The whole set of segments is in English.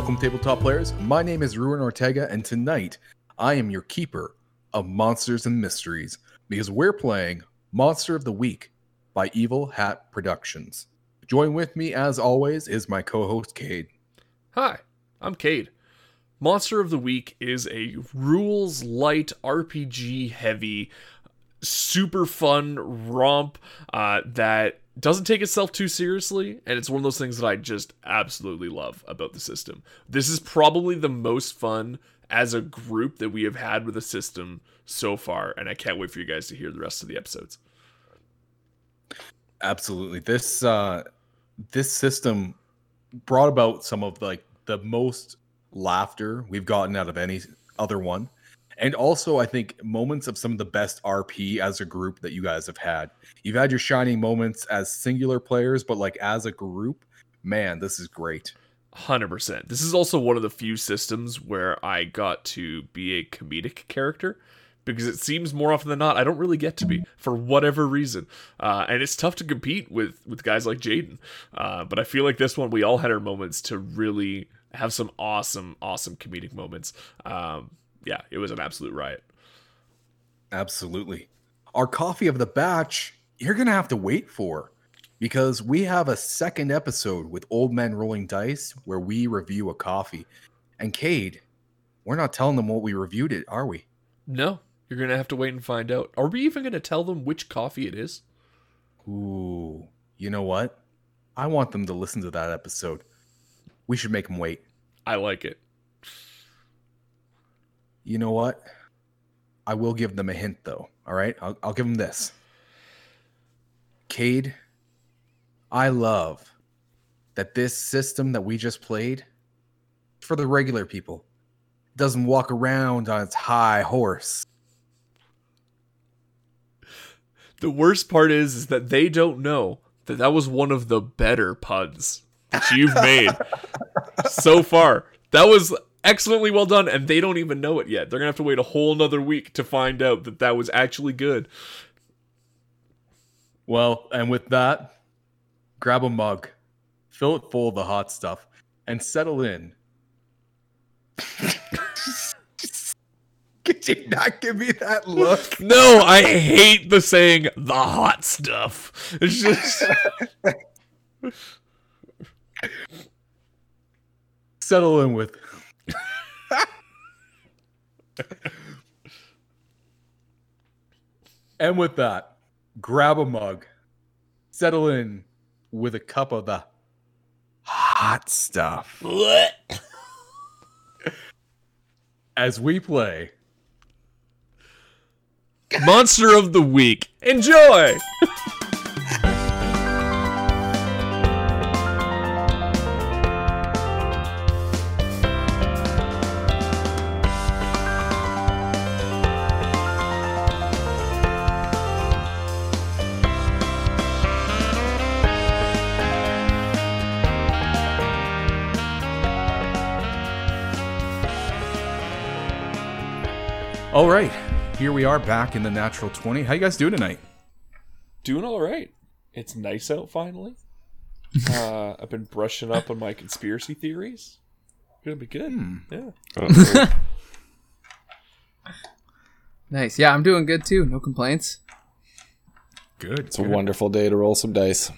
Welcome, tabletop players. My name is Ruin Ortega, and tonight I am your keeper of monsters and mysteries because we're playing Monster of the Week by Evil Hat Productions. Join with me, as always, is my co host, Cade. Hi, I'm Cade. Monster of the Week is a rules light, RPG heavy, super fun romp uh, that doesn't take itself too seriously, and it's one of those things that I just absolutely love about the system. This is probably the most fun as a group that we have had with the system so far, and I can't wait for you guys to hear the rest of the episodes. Absolutely. This uh this system brought about some of like the most laughter we've gotten out of any other one. And also I think moments of some of the best RP as a group that you guys have had. You've had your shining moments as singular players, but like as a group, man, this is great. 100%. This is also one of the few systems where I got to be a comedic character because it seems more often than not I don't really get to be for whatever reason, uh, and it's tough to compete with with guys like Jaden. Uh, but I feel like this one we all had our moments to really have some awesome, awesome comedic moments. Um, yeah, it was an absolute riot. Absolutely. Our coffee of the batch, you're going to have to wait for because we have a second episode with Old Men Rolling Dice where we review a coffee. And Cade, we're not telling them what we reviewed it, are we? No, you're going to have to wait and find out. Are we even going to tell them which coffee it is? Ooh, you know what? I want them to listen to that episode. We should make them wait. I like it. You know what? I will give them a hint, though. All right, I'll, I'll give them this. Cade, I love that this system that we just played for the regular people doesn't walk around on its high horse. The worst part is, is that they don't know that that was one of the better puns that you've made so far. That was excellently well done, and they don't even know it yet. They're gonna have to wait a whole another week to find out that that was actually good. Well, and with that, grab a mug, fill it full of the hot stuff, and settle in. Could you not give me that look? No, I hate the saying the hot stuff. It's just settle in with. and with that, grab a mug, settle in with a cup of the hot stuff. what? As we play Monster of the week. Enjoy. All right, here we are back in the natural 20. How you guys doing tonight? Doing all right. It's nice out finally. Uh, I've been brushing up on my conspiracy theories. Gonna be good. Yeah. Nice. Yeah, I'm doing good too. No complaints. Good. It's a wonderful day to roll some dice.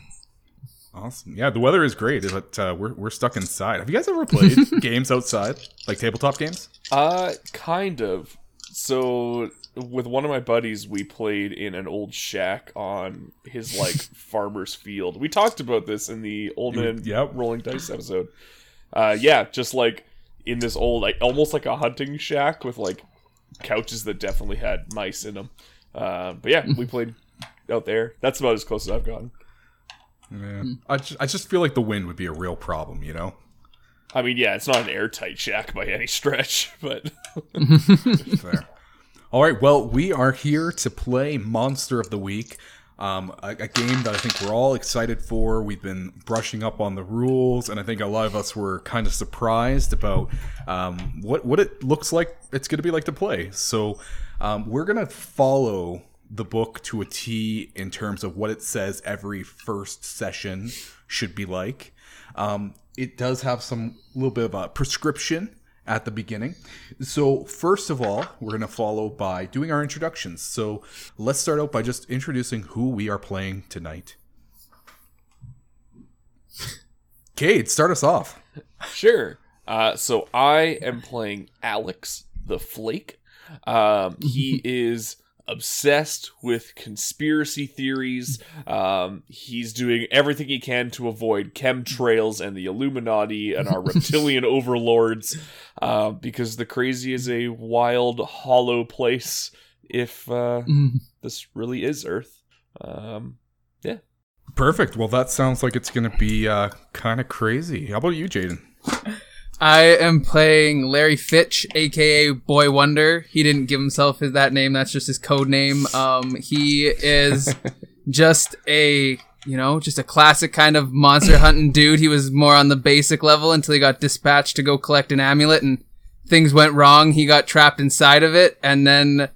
Awesome. Yeah, the weather is great, but uh, we're we're stuck inside. Have you guys ever played games outside, like tabletop games? Uh, kind of. So with one of my buddies, we played in an old shack on his like farmer's field. We talked about this in the old man Yep. rolling dice episode. Uh, yeah, just like in this old, like almost like a hunting shack with like couches that definitely had mice in them. Uh, but yeah, we played out there. That's about as close as I've gotten. Yeah. I just, I just feel like the wind would be a real problem, you know. I mean, yeah, it's not an airtight shack by any stretch, but Fair. All right. Well, we are here to play Monster of the Week, um, a, a game that I think we're all excited for. We've been brushing up on the rules, and I think a lot of us were kind of surprised about um, what what it looks like. It's going to be like to play. So um, we're going to follow the book to a T in terms of what it says every first session should be like. Um, it does have some little bit of a prescription at the beginning. So first of all, we're going to follow by doing our introductions. So let's start out by just introducing who we are playing tonight. Cade, start us off. Sure. Uh, so I am playing Alex the Flake. Um, he is obsessed with conspiracy theories. Um, he's doing everything he can to avoid chemtrails and the Illuminati and our reptilian overlords, uh, because the crazy is a wild, hollow place. If uh, this really is Earth, um, yeah. Perfect. Well, that sounds like it's going to be uh, kind of crazy. How about you, Jaden? I am playing Larry Fitch, aka Boy Wonder. He didn't give himself his, that name. That's just his code name. Um, he is just a you know just a classic kind of monster hunting dude. He was more on the basic level until he got dispatched to go collect an amulet, and things went wrong. He got trapped inside of it, and then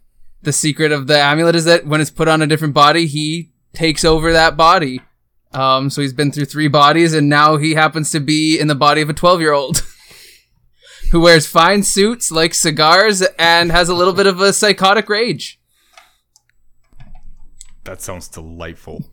the secret of the amulet is that when it's put on a different body, he takes over that body. Um, so he's been through three bodies, and now he happens to be in the body of a twelve-year-old. who wears fine suits, likes cigars, and has a little bit of a psychotic rage. That sounds delightful.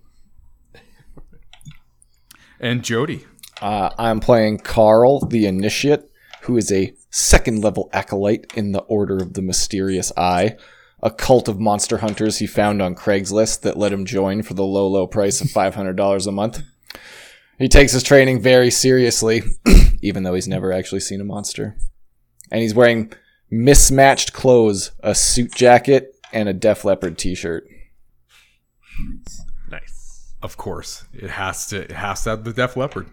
And Jody. Uh, I'm playing Carl, the Initiate, who is a second level acolyte in the Order of the Mysterious Eye, a cult of monster hunters he found on Craigslist that let him join for the low, low price of $500 a month. He takes his training very seriously, even though he's never actually seen a monster. And he's wearing mismatched clothes, a suit jacket, and a Def Leppard t-shirt. Nice. Of course, it has to. It has to have the Def Leppard.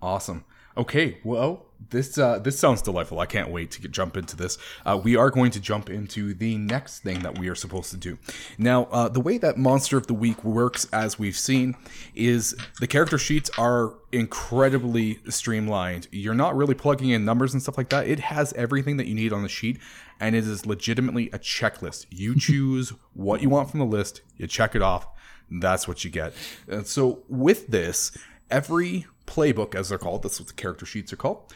Awesome. Okay, well, this uh, this sounds delightful. I can't wait to get, jump into this. Uh, we are going to jump into the next thing that we are supposed to do. Now, uh, the way that Monster of the Week works, as we've seen, is the character sheets are incredibly streamlined. You're not really plugging in numbers and stuff like that. It has everything that you need on the sheet, and it is legitimately a checklist. You choose what you want from the list, you check it off, that's what you get. And so with this, every playbook, as they're called, that's what the character sheets are called,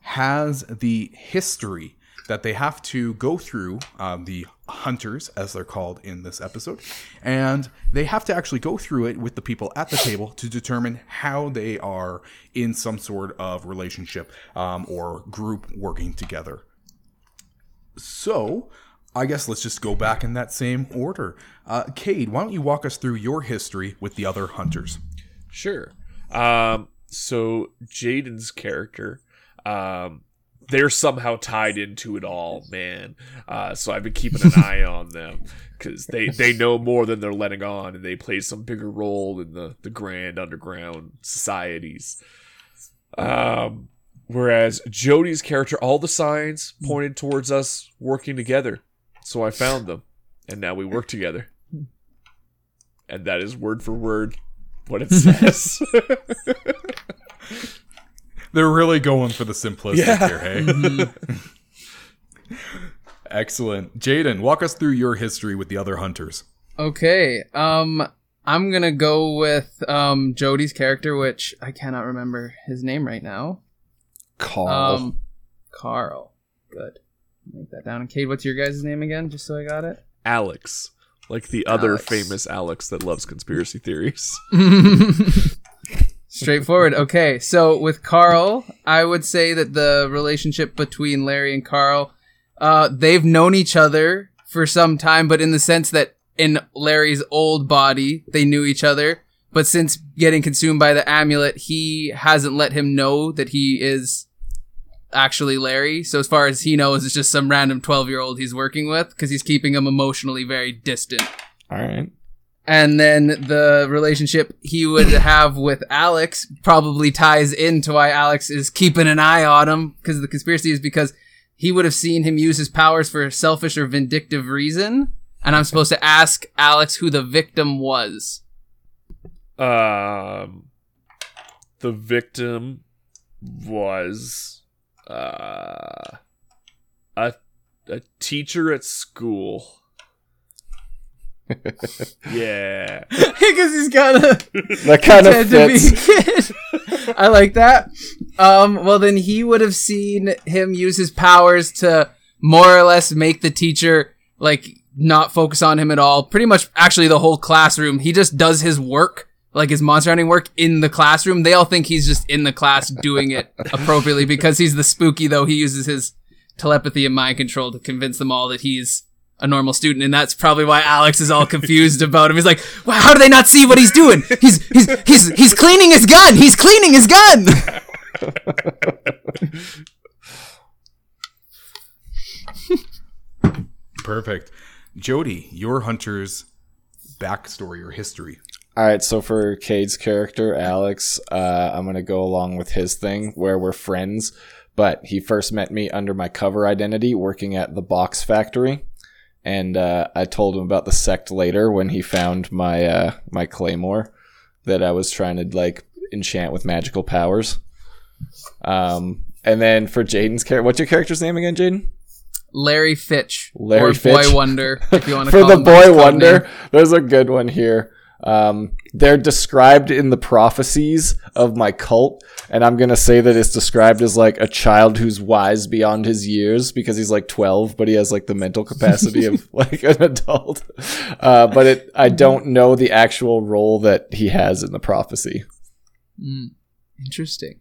has the history that they have to go through, um, the hunters, as they're called in this episode, and they have to actually go through it with the people at the table to determine how they are in some sort of relationship um, or group working together. So, I guess let's just go back in that same order. Uh, Cade, why don't you walk us through your history with the other hunters? Sure. Um, so Jaden's character, um, they're somehow tied into it all, man. Uh, so I've been keeping an eye on them because they, they know more than they're letting on, and they play some bigger role in the the grand underground societies. Um, whereas Jody's character, all the signs pointed towards us working together. So I found them, and now we work together. And that is word for word what it says. They're really going for the simplistic Yeah. here, hey? Excellent. Jaden, walk us through your history with the other hunters. Okay, um, I'm gonna go with um Jody's character, which I cannot remember his name right now. Carl. Um, Carl. Good. Make that down. And Cade, what's your guys' name again? Just so I got it. Alex, like the other Alex. famous Alex that loves conspiracy theories. Straightforward. Okay, so with Carl, I would say that the relationship between Larry and Carl, uh, they've known each other for some time, but in the sense that in Larry's old body, they knew each other. But since getting consumed by the amulet, he hasn't let him know that he is actually Larry. So as far as he knows, it's just some random 12 year old he's working with because he's keeping him emotionally very distant All right. and then the relationship he would have with Alex probably ties into why Alex is keeping an eye on him because the conspiracy is because he would have seen him use his powers for a selfish or vindictive reason. And I'm supposed to ask Alex who the victim was. Um, the victim was uh, a a teacher at school. Yeah. because he's got a That kind of pretend to be fits. a kid. I like that. Um, well, then he would have seen him use his powers to more or less make the teacher like not focus on him at all. Pretty much, actually, the whole classroom. He just does his work, like his monster hunting work, in the classroom. They all think he's just in the class doing it appropriately because he's the spooky. Though he uses his telepathy and mind control to convince them all that he's a normal student, and that's probably why Alex is all confused about him. He's like, "Wow, how do they not see what he's doing? He's he's he's he's cleaning his gun. He's cleaning his gun." Perfect. Jody, your hunter's backstory or history. All right, so for Cade's character, Alex, uh, I'm gonna go along with his thing where we're friends, but he first met me under my cover identity working at the box factory, and uh, I told him about the sect later when he found my uh, my claymore that I was trying to like enchant with magical powers. Um, and then for Jaden's character, what's your character's name again, Jaden? Larry Fitch, Larry or Fitch. Boy Wonder, if you want to for call the him by his boy wonder there's a good one here um, they're described in the prophecies of my cult and i'm gonna say that it's described as like a child who's wise beyond his years because he's like 12 but he has like the mental capacity of like an adult uh, but it i don't know the actual role that he has in the prophecy Mm, interesting.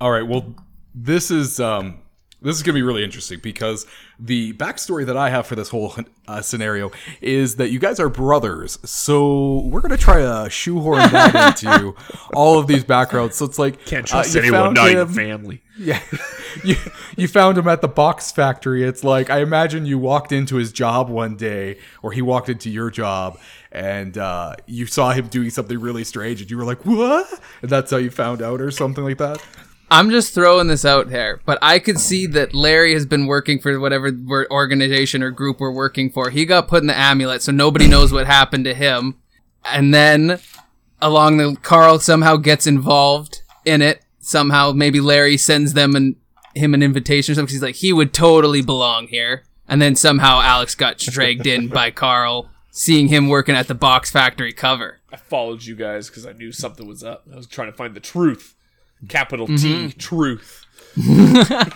All right. Well, this is um, this is gonna be really interesting because the backstory that I have for this whole uh, scenario is that you guys are brothers. So we're gonna try to shoehorn that into all of these backgrounds. So it's like Can't uh, trust you anyone, found not even family. Yeah, you you found him at the box factory. It's like I imagine you walked into his job one day, or he walked into your job, and uh, you saw him doing something really strange, and you were like, "What?" And that's how you found out, or something like that. I'm just throwing this out there, but I could see that Larry has been working for whatever organization or group we're working for. He got put in the amulet, so nobody knows what happened to him. And then along the Carl somehow gets involved in it. Somehow, maybe Larry sends them and him an invitation or something. He's like, he would totally belong here. And then somehow Alex got dragged in by Carl, seeing him working at the box factory cover. I followed you guys because I knew something was up. I was trying to find the truth. Capital Mm-hmm. T, truth.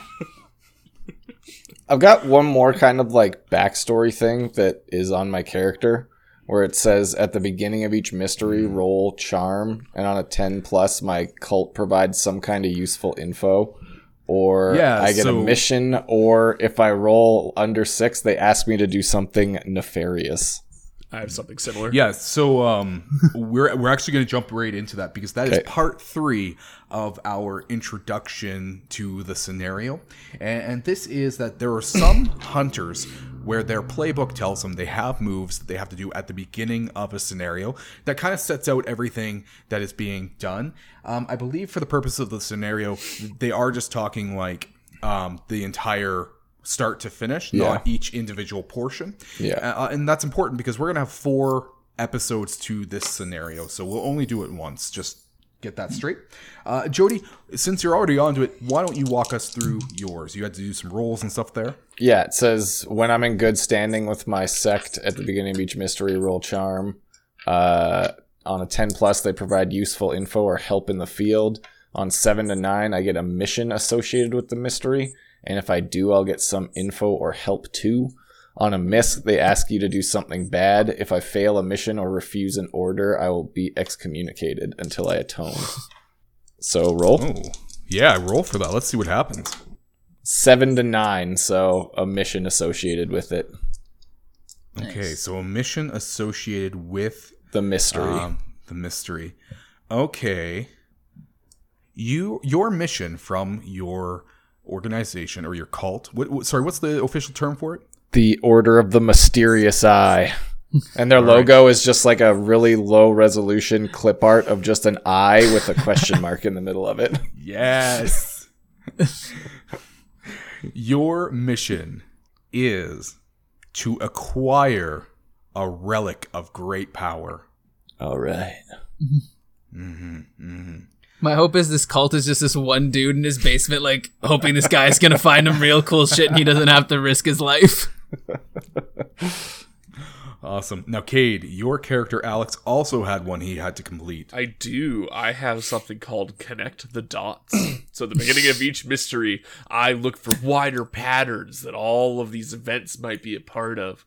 I've got one more kind of like backstory thing that is on my character where it says at the beginning of each mystery roll charm and on a 10 plus my cult provides some kind of useful info or Yeah, I get so- a mission or if I roll under 6 they ask me to do something nefarious. I have something similar. Yeah, so um, we're we're actually going to jump right into that because that is Okay. part three of our introduction to the scenario, and, and this is that there are some hunters where their playbook tells them they have moves that they have to do at the beginning of a scenario that kind of sets out everything that is being done. Um, I believe for the purpose of the scenario, they are just talking like um, the entire start to finish, not each individual portion. Yeah. Uh, and that's important because we're going to have four episodes to this scenario. So we'll only do it once. Just get that straight. Uh, Jody, since you're already onto it, why don't you walk us through yours? You had to do some rolls and stuff there. Yeah, it says when I'm in good standing with my sect at the beginning of each mystery, roll charm. Uh, on a 10 plus, they provide useful info or help in the field. On 7 to 9, I get a mission associated with the mystery. And if I do, I'll get some info or help too. On a miss, they ask you to do something bad. If I fail a mission or refuse an order, I will be excommunicated until I atone. So roll. Oh, yeah, roll for that. Let's see what happens. 7 to 9, so a mission associated with it. Okay, so a mission associated with The mystery. um, the mystery. Okay, you your mission from your organization or your cult. What, what, sorry, what's the official term for it? the Order of the Mysterious Eye. And their logo is just like a really low resolution clip art of just an eye with a question mark in the middle of it. Yes. Your mission is to acquire a relic of great power. All right. Mm-hmm, mm-hmm. My hope is this cult is just this one dude in his basement, like hoping this guy's gonna find him real cool shit and he doesn't have to risk his life. Awesome. Now, Cade, your character Alex also had one he had to complete. I do. I have something called connect the dots. so at the beginning of each mystery, I look for wider patterns that all of these events might be a part of.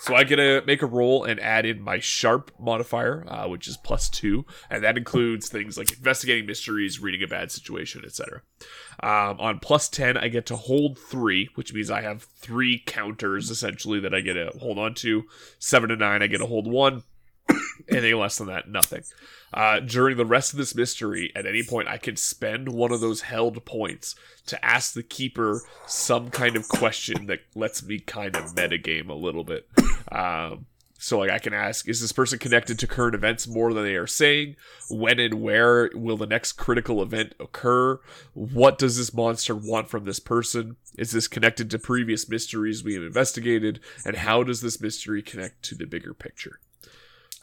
So I get to make a roll and add in my sharp modifier, uh, which is plus two, and that includes things like investigating mysteries, reading a bad situation, etc. Um, on plus ten, I get to hold three, which means I have three counters essentially that I get to hold on to. Seven to nine, I get to hold one. Anything less than that, nothing. Uh, during the rest of this mystery, at any point, I can spend one of those held points to ask the keeper some kind of question that lets me kind of metagame a little bit. Um, so, like, I can ask, is this person connected to current events more than they are saying? When and where will the next critical event occur? What does this monster want from this person? Is this connected to previous mysteries we have investigated? And how does this mystery connect to the bigger picture?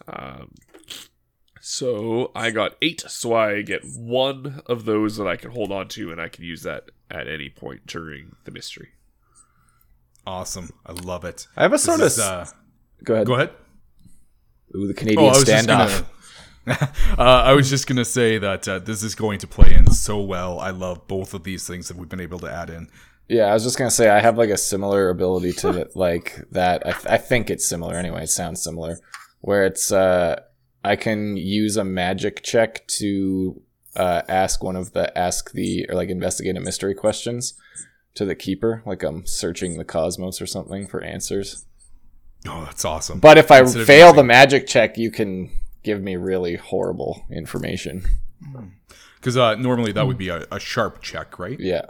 Um, so I got eight, so I get one of those that I can hold on to, and I can use that at any point during the mystery. Awesome. I love it. I have a This sort of. is, uh, go ahead. go ahead. Ooh, the Oh, Canadian I was just standoff. uh, I was just gonna say that uh, this is going to play in so well. I love both of these things that we've been able to add in. Yeah, I was just gonna say I have like a similar ability to like that. I, th- I think it's similar anyway. It sounds similar, where it's uh, I can use a magic check to uh, ask one of the ask the or like investigate a mystery questions to the keeper, like I'm searching the cosmos or something for answers. Oh, that's awesome. But if I Instead fail the magic check, you can give me really horrible information. Because uh, normally that would be a, a sharp check, right? Yeah,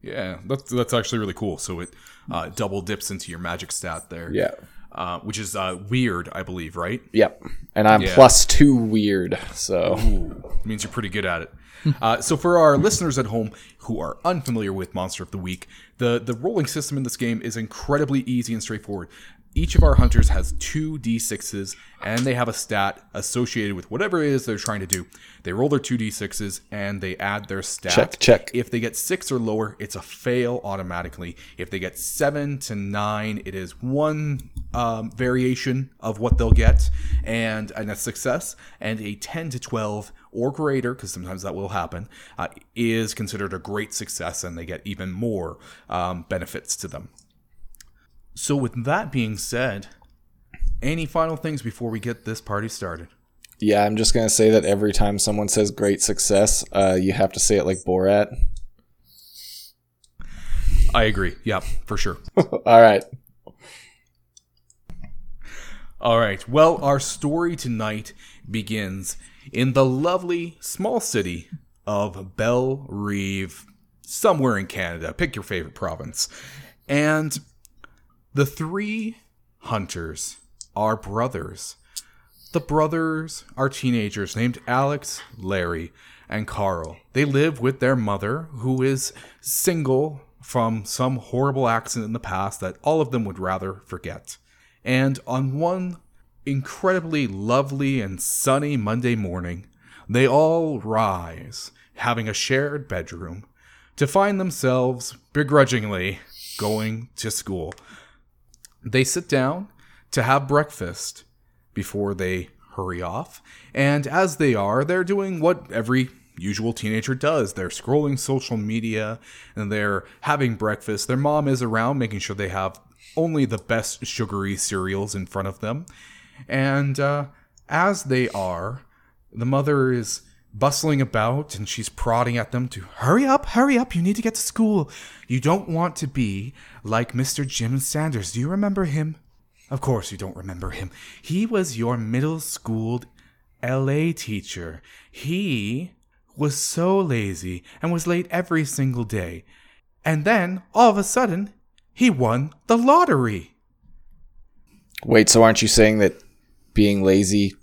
Yeah, that's that's actually really cool. So it uh, double dips into your magic stat there. yeah, uh, which is uh, weird, I believe, right? yep. And I'm Yeah. plus two weird, so It means you're pretty good at it. Uh, so for our listeners at home who are unfamiliar with Monster of the Week, the the rolling system in this game is incredibly easy and straightforward. Each of our hunters has two d6s, and they have a stat associated with whatever it is they're trying to do. They roll their two d6s, and they add their stat. Check, check. If they get six or lower, it's a fail automatically. If they get seven to nine, it is one um, variation of what they'll get, and, and a success. And a 10 to 12 or greater, because sometimes that will happen, uh, is considered a great success, and they get even more um, benefits to them. So, with that being said, any final things before we get this party started? Yeah, I'm just gonna say that every time someone says "great success," uh, you have to say it like Borat. I agree. Yeah, for sure. All right. All right. Well, our story tonight begins in the lovely small city of Belle Rive, somewhere in Canada. Pick your favorite province. And the three hunters are brothers. The brothers are teenagers named Alex, Larry, and Carl. They live with their mother, who is single from some horrible accident in the past that all of them would rather forget. And on one incredibly lovely and sunny Monday morning, they all rise, having a shared bedroom, to find themselves begrudgingly going to school. They sit down to have breakfast before they hurry off, and as they are, they're doing what every usual teenager does. They're scrolling social media and they're having breakfast. Their mom is around making sure they have only the best sugary cereals in front of them. And uh, as they are, the mother is bustling about and she's prodding at them to hurry up, hurry up, you need to get to school. You don't want to be like Mr. Jim Sanders. Do you remember him? Of course, you don't remember him. He was your middle school LA teacher. He was so lazy and was late every single day. And then, all of a sudden, he won the lottery. Wait, so aren't you saying that being lazy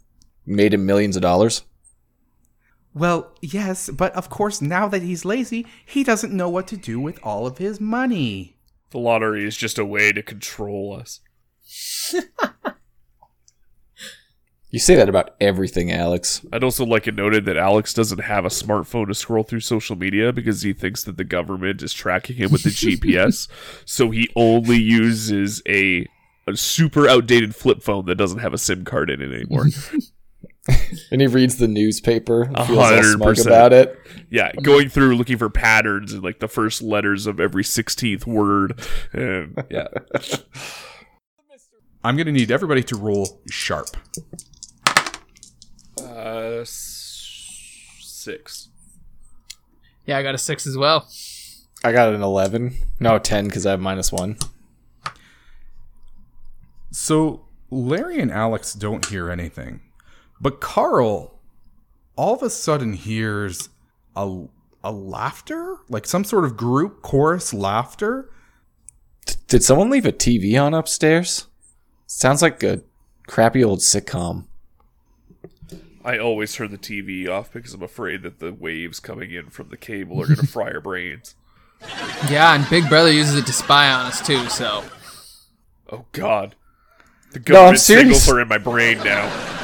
made him millions of dollars? Well, yes, but of course, now that he's lazy, he doesn't know what to do with all of his money. The lottery is just a way to control us. You say that about everything, Alex. I'd also like it noted that Alex doesn't have a smartphone to scroll through social media because he thinks that the government is tracking him with the GPS. So he only uses a a super outdated flip phone that doesn't have a SIM card in it anymore. And he reads the newspaper and A feels all hundred smug percent. about it. yeah, going through looking for patterns in like the first letters of every sixteenth word, and yeah, I'm gonna need everybody to roll sharp. uh, six. Yeah, I got a six as well. I got an 11. No, 10 because I have minus one. So Larry and Alex don't hear anything, but Carl all of a sudden hears a a laughter, like some sort of group chorus laughter. Did someone leave a TV on upstairs? Sounds like a crappy old sitcom. I always turn the TV off because I'm afraid that the waves coming in from the cable are going to fry our brains. Yeah, and Big Brother uses it to spy on us too. So Oh God, the I'm government serious. signals are in my brain now.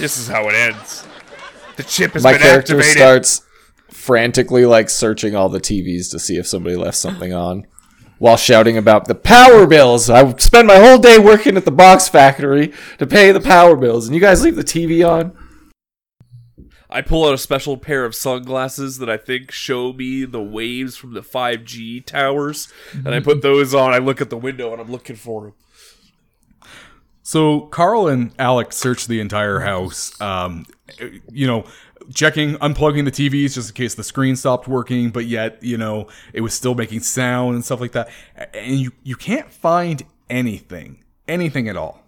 This is how it ends. The chip has My been character activated. starts frantically like searching all the TVs to see if somebody left something on while shouting about the power bills. I spend my whole day working at the box factory to pay the power bills and you guys leave the TV on? I pull out a special pair of sunglasses that I think show me the waves from the 5G towers, and I put those on. I look at the window and I'm looking for them. So Carl and Alex search the entire house. Um, you know, checking, unplugging the TVs just in case the screen stopped working, but yet you know it was still making sound and stuff like that. And you you can't find anything, anything at all.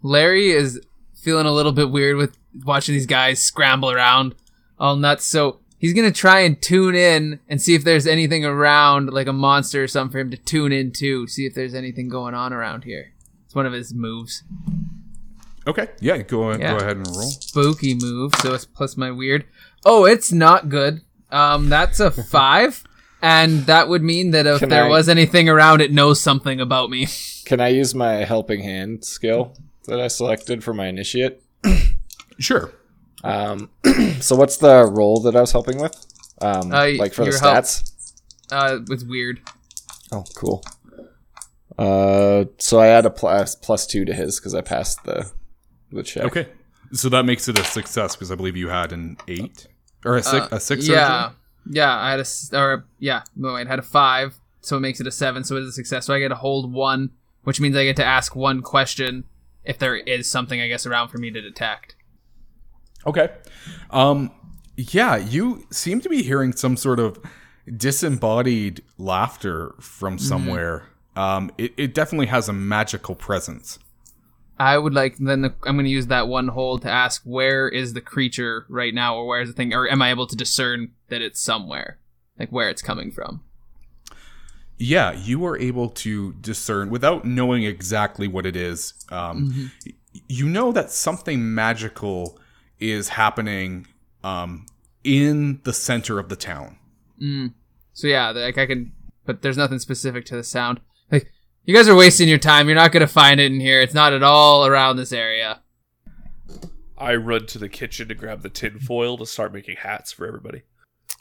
Larry is feeling a little bit weird with watching these guys scramble around all nuts. So he's gonna try and tune in and see if there's anything around, like a monster or something, for him to tune into, see if there's anything going on around here. It's one of his moves. Okay, yeah, go Yeah. go ahead and roll. Spooky move, so it's plus my weird. Oh, it's not good. Um, that's a five. And that would mean that if Can there I- was anything around, it knows something about me. Can I use my helping hand skill that I selected for my initiate? Sure. Um, so what's the role that I was helping with? Um, Uh, like for the your help- stats? Uh, it's weird. Oh, cool. Uh, so I add a plus plus two to his because I passed the the check. Okay, so that makes it a success because I believe you had an eight or a six, Uh, a six. Yeah, originally? yeah. I had a s- or yeah. No, I had a five, so it makes it a seven. So it is a success. So I get to hold one, which means I get to ask one question if there is something I guess around for me to detect. Okay. Um, yeah, you seem to be hearing some sort of disembodied laughter from somewhere. Um, it, it definitely has a magical presence. I would like then the, I'm going to use that one hold to ask where is the creature right now, or where is the thing, or am I able to discern that it's somewhere, like where it's coming from? Yeah, you are able to discern without knowing exactly what it is. Um, y- You know that something magical is happening um, in the center of the town. So yeah, like I can, but there's nothing specific to the sound. Like you guys are wasting your time. You're not going to find it in here. It's not at all around this area. I run to the kitchen to grab the tin foil to start making hats for everybody.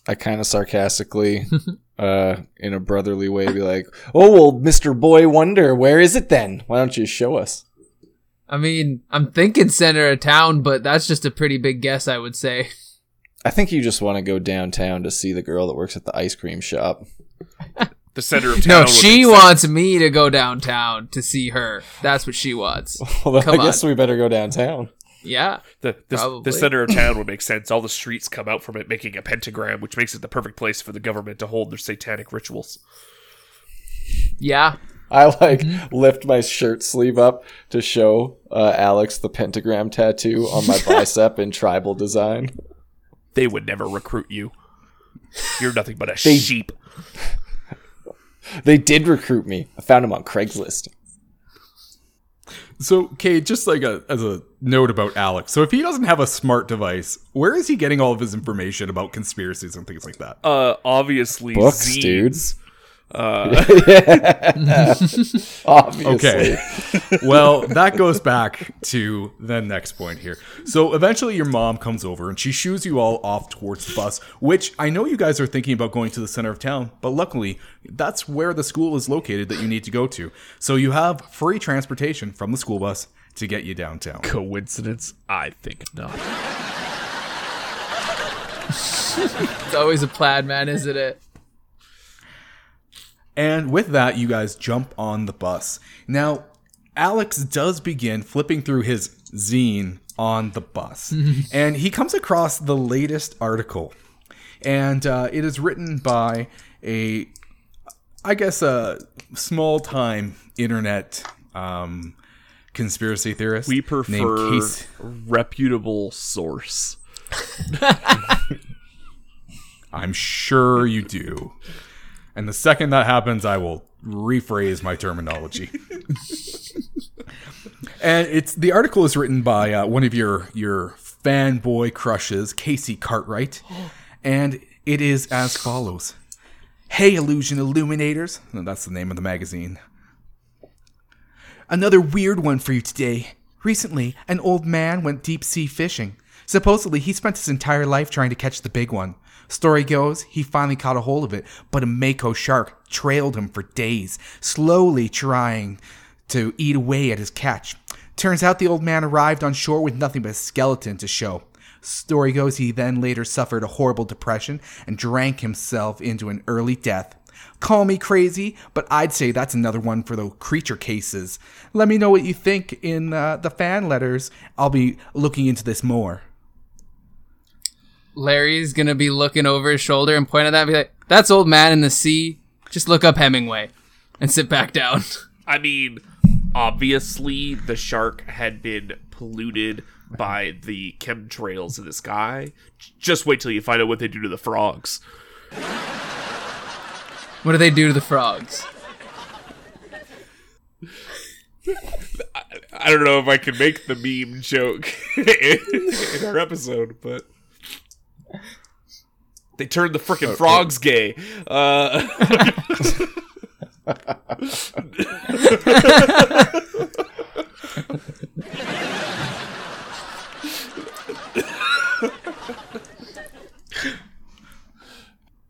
I kind of sarcastically, uh, in a brotherly way, be like, "Oh well, Mister Boy Wonder, where is it then? Why don't you show us?" I mean, I'm thinking center of town, but that's just a pretty big guess, I would say. I think you just want to go downtown to see the girl that works at the ice cream shop. The center of town. No, she wants me to go downtown to see her. That's what she wants. Well, then Come I guess on. we better go downtown. Yeah. The, the, Probably. the center of town would make sense. All the streets come out from it, making a pentagram, which makes it the perfect place for the government to hold their satanic rituals. Yeah. I like Mm-hmm. lift my shirt sleeve up to show uh, Alex the pentagram tattoo on my bicep in tribal design. They would never recruit you. You're nothing but a They- sheep. They did recruit me. I found him on Craigslist. So, Cade, just like a, as a note about Alex. So, if he doesn't have a smart device, where is he getting all of his information about conspiracies and things like that? Uh, obviously, Books, zines. Uh, dude. Obviously. Okay. well, that goes back to the next point here. So eventually your mom comes over and she shoos you all off towards the bus, which I know you guys are thinking about going to the center of town, but luckily that's where the school is located that you need to go to. So you have free transportation from the school bus to get you downtown. Coincidence? I think not. It's always a plaid man, isn't it? And with that, you guys jump on the bus. Now, Alex does begin flipping through his zine on the bus, and he comes across the latest article. And uh, it is written by a, I guess, a small time internet um, conspiracy theorist. We named prefer Case- reputable source. I'm sure you do. And the second that happens, I will rephrase my terminology. and it's the article is written by uh, one of your your fanboy crushes, Casey Cartwright, and it is as follows: Hey, illusion illuminators! That's the name of the magazine. Another weird one for you today. Recently, an old man went deep sea fishing. Supposedly, he spent his entire life trying to catch the big one. Story goes, he finally caught a hold of it, but a mako shark trailed him for days, slowly trying to eat away at his catch. Turns out the old man arrived on shore with nothing but a skeleton to show. Story goes, he then later suffered a horrible depression and drank himself into an early death. Call me crazy, but I'd say that's another one for the creature cases. Let me know what you think in uh, the fan letters. I'll be looking into this more. Larry's gonna be looking over his shoulder and point at that and be like, That's old man in the sea. Just look up Hemingway and sit back down. I mean, obviously the shark had been polluted by the chemtrails in the sky. Just wait till you find out what they do to the frogs. What do they do to the frogs? I don't know if I can make the meme joke in our episode, but they turned the frickin' frogs gay. Uh,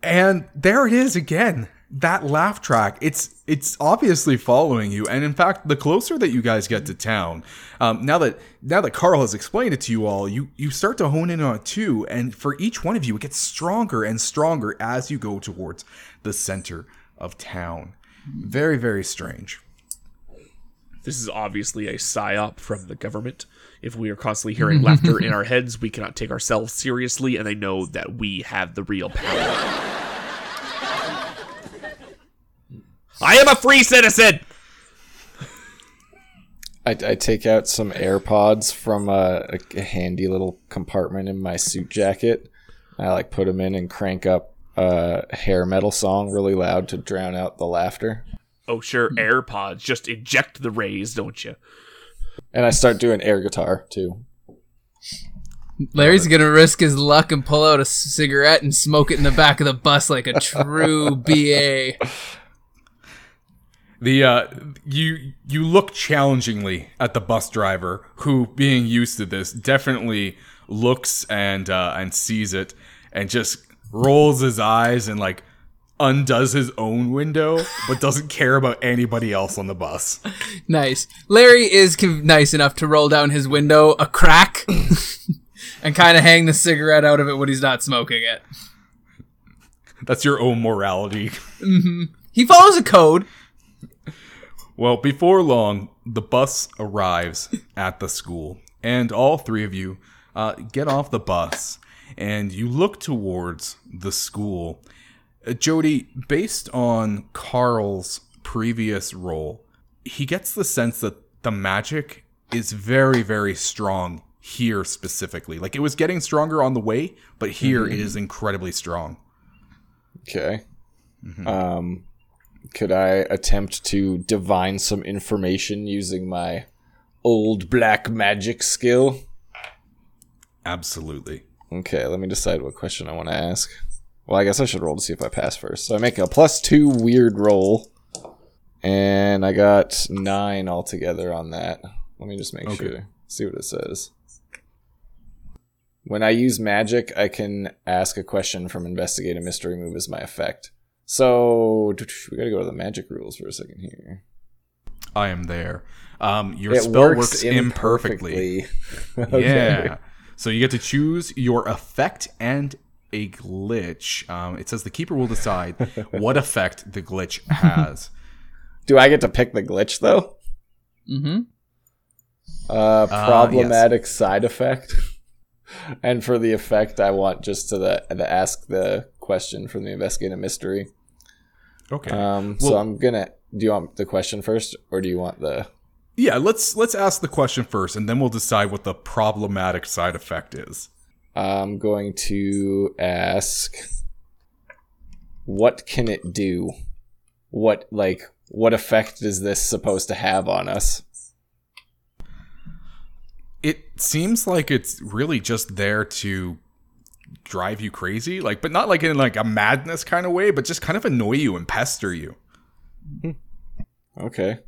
And there it is again. That laugh track. It's it's obviously following you. And in fact, the closer that you guys get to town, um, now that now that Carl has explained it to you all, you you start to hone in on it too. And for each one of you, it gets stronger and stronger as you go towards the center of town. Very very strange. this is obviously a psyop from the government. If we are constantly hearing laughter in our heads, we cannot take ourselves seriously, and they know that we have the real power. I am a free citizen. I, I take out some AirPods from a, a handy little compartment in my suit jacket. I like put them in and crank up a hair metal song really loud to drown out the laughter. Oh, sure, AirPods. Just eject the rays, don't you? And I start doing air guitar too. Larry's gonna risk his luck and pull out a cigarette and smoke it in the back of the bus like a true BA. The uh, you you look challengingly at the bus driver, who, being used to this, definitely looks and uh, and sees it, and just rolls his eyes and like undoes his own window, but doesn't care about anybody else on the bus. Nice. Larry is con- nice enough to roll down his window a crack and kind of hang the cigarette out of it when he's not smoking it. That's your own morality. He follows a code. Well, before long, the bus arrives at the school, and all three of you uh, get off the bus and you look towards the school. Uh, Jody, based on Carl's previous role, he gets the sense that the magic is very, very strong here specifically. Like it was getting stronger on the way, but here it is incredibly strong. Okay. Um, could I attempt to divine some information using my old black magic skill? Absolutely. Okay, let me decide what question I want to ask. Well, I guess I should roll to see if I pass first. So I make a plus two weird roll, and I got nine altogether on that. Let me just make Okay. sure. See what it says. When I use magic, I can ask a question from investigate a mystery move as my effect. So we gotta go to the magic rules for a second here. I am there. Um, your it spell works, works, imperfectly. imperfectly. Yeah. So you get to choose your effect and a glitch. Um, it says the keeper will decide what effect the glitch has. Do I get to pick the glitch though? Mm-hmm. Uh, problematic side effect. and for the effect, I want just to the, the ask the question from the investigate a mystery. Okay. Um, so I'm gonna. Do you want the question first, or do you want the? yeah, let's let's ask the question first, and then we'll decide what the problematic side effect is. I'm going to ask. What can it do? What like what effect is this supposed to have on us? It seems like it's really just there to drive you crazy, like, but not like in like a madness kind of way, but just kind of annoy you and pester you. Okay.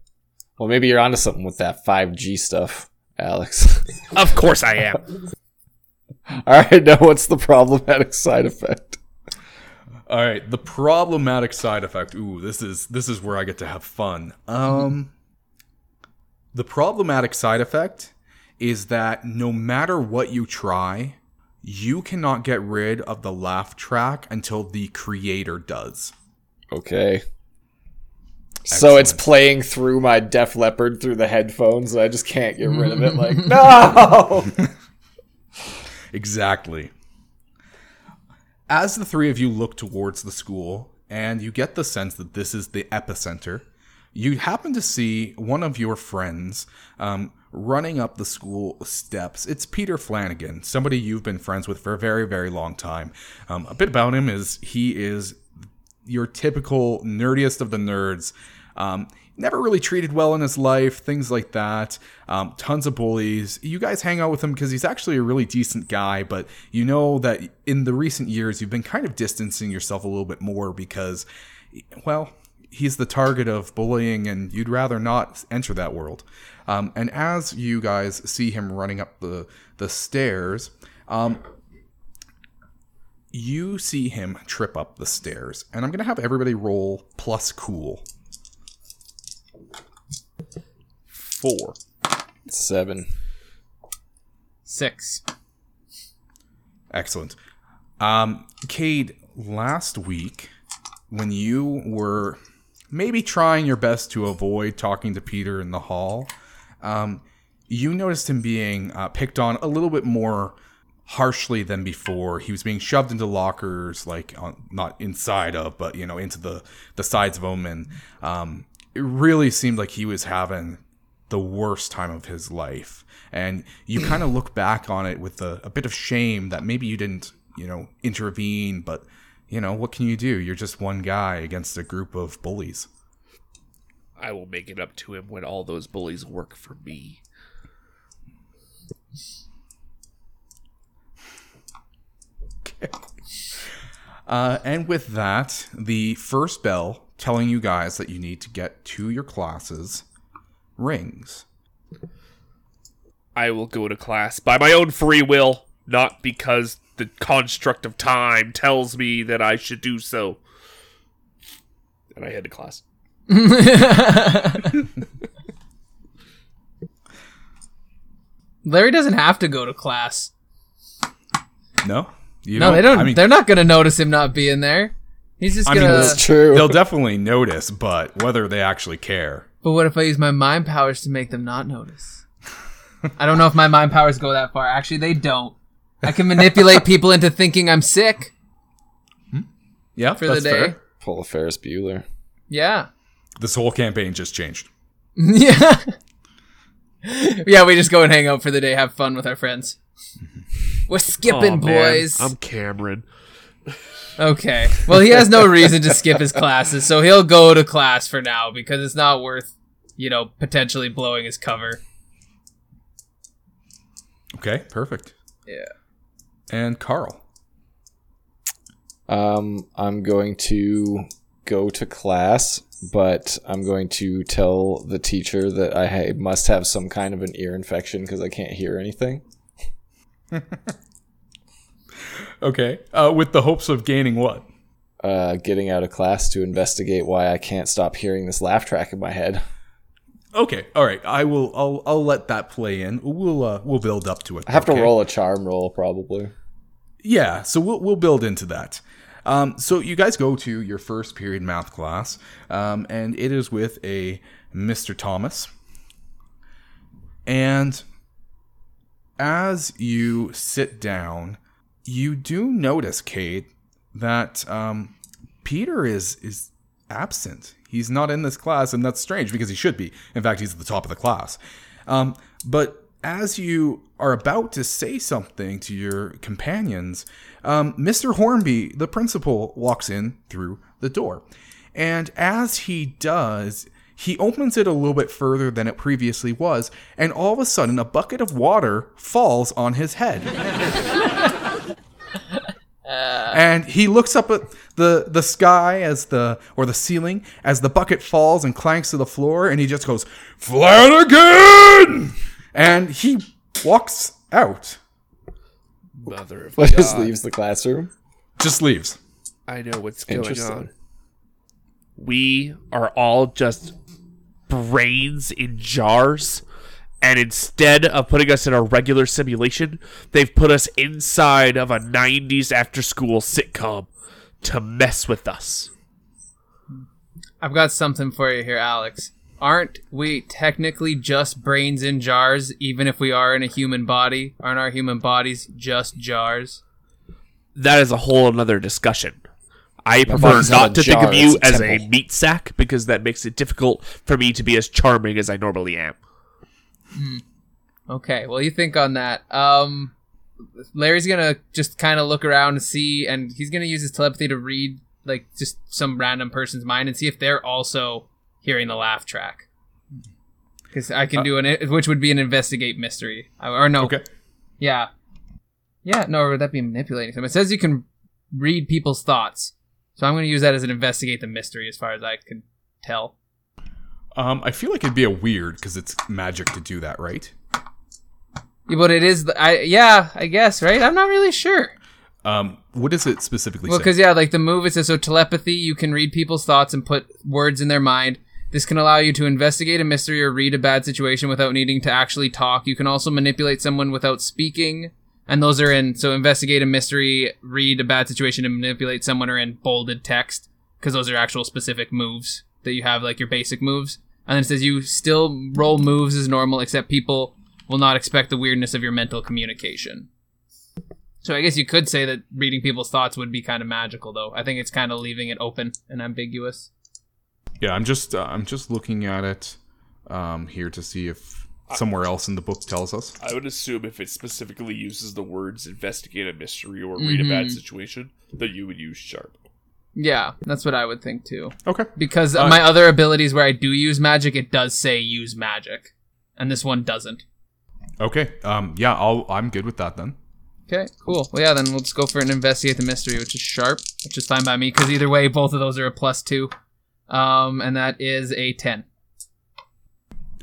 Well, maybe you're onto something with that 5G stuff, Alex. Of course I am. All right, now what's the problematic side effect? All right, the problematic side effect. Ooh, this is this is where I get to have fun. Um the problematic side effect is that no matter what you try, you cannot get rid of the laugh track until the creator does. Okay. So it's playing through my Def Leppard through the headphones. and I just can't get rid of it. Like, no! Exactly. As the three of you look towards the school, and you get the sense that this is the epicenter, you happen to see one of your friends um, running up the school steps. It's Peter Flanagan, somebody you've been friends with for a very, very long time. Um, a bit about him is he is your typical nerdiest of the nerds. Um, never really treated well in his life, things like that. Um, tons of bullies. You guys hang out with him because he's actually a really decent guy, but you know that in the recent years you've been kind of distancing yourself a little bit more because, well, he's the target of bullying and you'd rather not enter that world. Um, and as you guys see him running up the, the stairs, um, you see him trip up the stairs, and I'm gonna have everybody roll plus cool. Four, seven, six. Excellent. Um, Cade, last week when you were maybe trying your best to avoid talking to Peter in the hall, um, you noticed him being uh, picked on a little bit more harshly than before. He was being shoved into lockers, like on, not inside of, but you know, into the the sides of and um, it really seemed like he was having the worst time of his life. And you kind of look back on it with a, a bit of shame that maybe you didn't, you know, intervene, but you know, what can you do? You're just one guy against a group of bullies. I will make it up to him when all those bullies work for me. Uh, and with that, the first bell telling you guys that you need to get to your classes rings. I will go to class by my own free will, not because the construct of time tells me that I should do so. And I head to class. Larry doesn't have to go to class. No, you No, they don't. I mean, they're not gonna notice him not being there. He's just I mean, gonna. That's true. they'll definitely notice, but whether they actually care. but what if I use my mind powers to make them not notice? I don't know if my mind powers go that far. Actually, they don't. I can manipulate people into thinking I'm sick hmm? Yeah, for that's the day. fair. Pull a Ferris Bueller. Yeah. This whole campaign just changed. yeah. yeah, we just go and hang out for the day, have fun with our friends. We're skipping, Aw, man, boys. I'm Cameron. Okay. Well, he has no reason to skip his classes, so he'll go to class for now because it's not worth, you know, potentially blowing his cover. Okay, perfect. Yeah. And Carl. Um, I'm going to go to class, but I'm going to tell the teacher that I ha- must have some kind of an ear infection because I can't hear anything. Okay. Uh, with the hopes of gaining what? Uh, getting out of class to investigate why I can't stop hearing this laugh track in my head. Okay. All right. I will. I'll. I'll let that play in. We'll. Uh, we'll build up to it. I have okay? to roll a charm roll probably. Yeah. So we'll we'll build into that. Um, so you guys go to your first period math class, um, and it is with a Mr. Thomas. And as you sit down, you do notice, Cade, that um, Peter is is absent. He's not in this class, and that's strange because he should be. In fact, he's at the top of the class. Um, but as you are about to say something to your companions, um, Mr. Hornby, the principal, walks in through the door. And as he does, he opens it a little bit further than it previously was, and all of a sudden, a bucket of water falls on his head. and he looks up at the the sky as the or the ceiling as the bucket falls and clanks to the floor, and he just goes Flanagan, and he walks out, Mother of But just leaves the classroom. just leaves. I know what's going on. We are all just brains in jars. And instead of putting us in a regular simulation, they've put us inside of a 90s after school sitcom to mess with us. I've got something for you here, Alex. Aren't we technically just brains in jars, even if we are in a human body? Aren't our human bodies just jars? That is a whole another discussion. I prefer not not a to think of you it's a as a meat sack because that makes it difficult for me to be as charming as I normally am. Okay, well, you think on that. Um, Larry's gonna just kind of look around and see, and he's gonna use his telepathy to read like just some random person's mind and see if they're also hearing the laugh track. Because I can do an, which would be an investigate mystery, or no, Okay. yeah, yeah, no, would that be manipulating them? It says you can read people's thoughts, so I'm gonna use that as an investigate the mystery, as far as I can tell. Um, I feel like it'd be a weird because it's magic to do that, right? Yeah, but it is, the, I yeah, I guess, right? I'm not really sure. Um, what does it specifically Well, because yeah, like the move, it says so telepathy. You can read people's thoughts and put words in their mind. This can allow you to investigate a mystery or read a bad situation without needing to actually talk. You can also manipulate someone without speaking, and those are in so investigate a mystery, read a bad situation, and manipulate someone are in bolded text because those are actual specific moves that you have, like your basic moves. And then it says you still roll moves as normal, except people will not expect the weirdness of your mental communication. So I guess you could say that reading people's thoughts would be kind of magical, though. I think it's kind of leaving it open and ambiguous. Yeah, I'm just uh, I'm just looking at it um, here to see if somewhere else in the book tells us. I would assume if it specifically uses the words investigate a mystery or read a bad situation, that you would use sharp. Yeah, that's what I would think too. Okay. Because Uh, my other abilities where I do use magic, it does say use magic, and this one doesn't. Okay. Um, yeah, I'll I'm good with that then. Okay, cool. Well, yeah, then we'll just go for an investigate the mystery, which is sharp, which is fine by me because either way, both of those are a plus two, um, and that is a ten.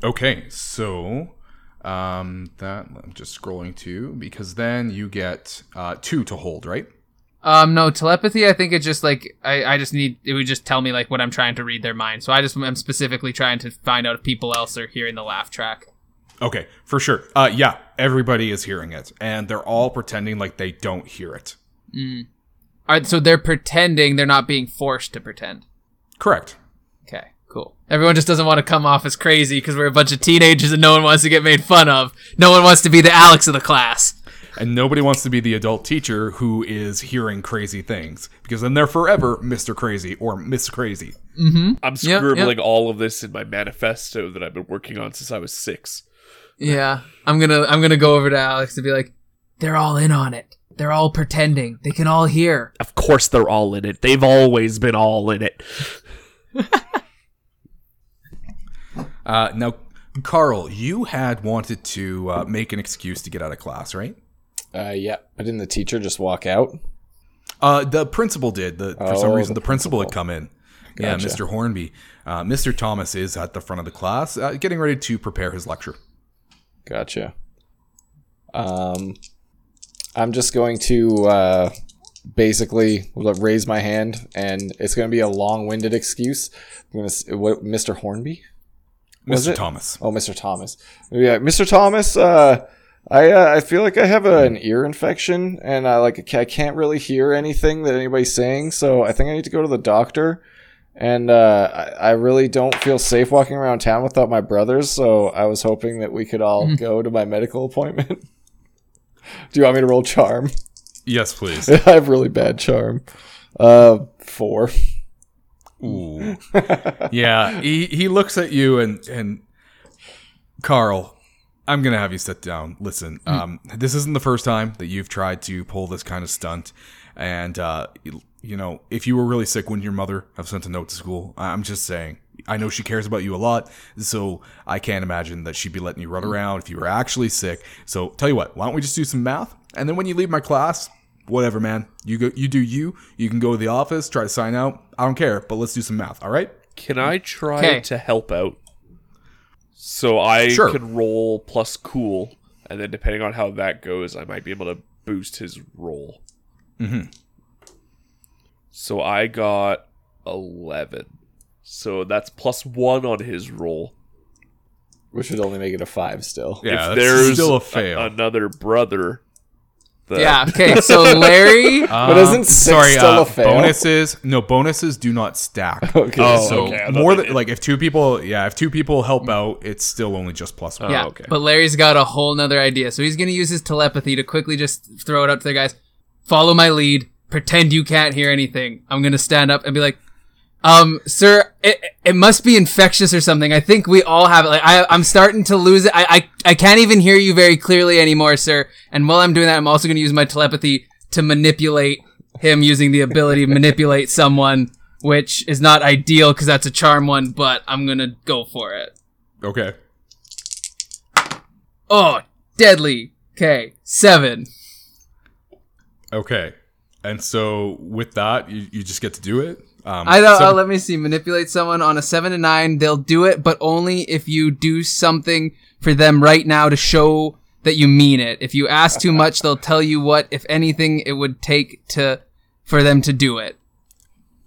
Okay, so um, that I'm just scrolling to because then you get uh, two to hold, right? Um, no telepathy. I think it's just like I, I just need it would just tell me like what I'm trying to read their mind. So I just am specifically trying to find out if people else are hearing the laugh track. Okay, for sure. Uh, yeah, everybody is hearing it, and they're all pretending like they don't hear it. All right, so they're pretending they're not being forced to pretend. Correct. Okay, cool. Everyone just doesn't want to come off as crazy because we're a bunch of teenagers and no one wants to get made fun of. No one wants to be the Alex of the class. And nobody wants to be the adult teacher who is hearing crazy things because then they're forever Mr. Crazy or Miss Crazy. Mm-hmm. I'm Yep, scribbling yep. all of this in my manifesto that I've been working on since I was six. Yeah, I'm gonna I'm gonna go over to Alex and be like, they're all in on it. They're all pretending. They can all hear. Of course, they're all in it. They've always been all in it. Uh, now, Carl, you had wanted to uh, make an excuse to get out of class, right? Uh, yeah, but didn't the teacher just walk out? Uh, the principal did. The, for some Oh, reason, the the principal, had come in. Gotcha. Yeah, Mr. Hornby. Uh, Mr. Thomas is at the front of the class, uh, getting ready to prepare his lecture. Gotcha. Um, I'm just going to uh, basically raise my hand, and it's going to be a long-winded excuse. I'm gonna, what, Mr. Hornby? Was Mr. it? Thomas. Oh, Mr. Thomas. Yeah, Mr. Thomas. Uh, I uh, I feel like I have a, an ear infection, and I like I I can't really hear anything that anybody's saying. So I think I need to go to the doctor. And uh, I, I really don't feel safe walking around town without my brothers. So I was hoping that we could all go to my medical appointment. Do you want me to roll charm? Yes, please. I have really bad charm. Uh, four. Ooh. yeah, he, he looks at you and and Carl, I'm gonna have you sit down. Listen, um, this isn't the first time that you've tried to pull this kind of stunt, and uh, you, you know, if you were really sick, wouldn't your mother have sent a note to school? I'm just saying. I know she cares about you a lot, so I can't imagine that she'd be letting you run around if you were actually sick. So tell you what, why don't we just do some math, and then when you leave my class, whatever, man, you go, you do you. You can go to the office, try to sign out. I don't care, but let's do some math. All right? Can I try 'Kay. to help out? So I Sure. could roll plus cool, and then depending on how that goes, I might be able to boost his roll. Mm-hmm. So I got eleven. So that's plus one on his roll. Which would only make it a five still. Yeah, if that's there's still a a- fail. another brother. That- Yeah. Okay. So Larry. But isn't six sorry, still uh, a fail? bonuses? No, bonuses do not stack. Okay. Oh, So okay, more than like if two people, yeah, if two people help out, it's still only just plus one. Yeah, okay. but Larry's got a whole nother idea. So he's going to use his telepathy to quickly just throw it out to the guys. Follow my lead. Pretend you can't hear anything. I'm going to stand up and be like, um, sir, it, it must be infectious or something. I think we all have it. Like, I, I'm starting to lose it. I, I, I can't even hear you very clearly anymore, sir. And while I'm doing that, I'm also going to use my telepathy to manipulate him using the ability to manipulate someone, which is not ideal because that's a charm one, but I'm going to go for it. Okay. Oh, deadly. Okay, seven. Okay. And so with that, you, you just get to do it. Um, I don't. so- uh, let me see. Manipulate someone on a seven to nine. They'll do it, but only if you do something for them right now to show that you mean it. If you ask too much, they'll tell you what, if anything, it would take to for them to do it.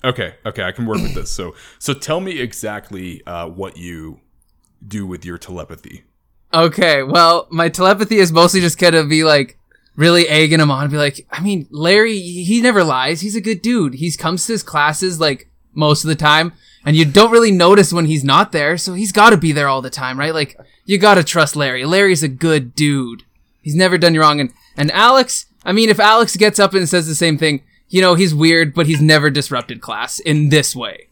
okay. Okay. I can work with this. So so tell me exactly uh, what you do with your telepathy. Okay, well, my telepathy is mostly just gonna be like really egging him on, be like, I mean, Larry, he never lies. He's a good dude. He comes to his classes like most of the time, and you don't really notice when he's not there, so he's gotta be there all the time, right? Like, you gotta trust Larry. Larry's a good dude. He's never done you wrong. And, and Alex, I mean, if Alex gets up and says the same thing, you know, he's weird, but he's never disrupted class in this way.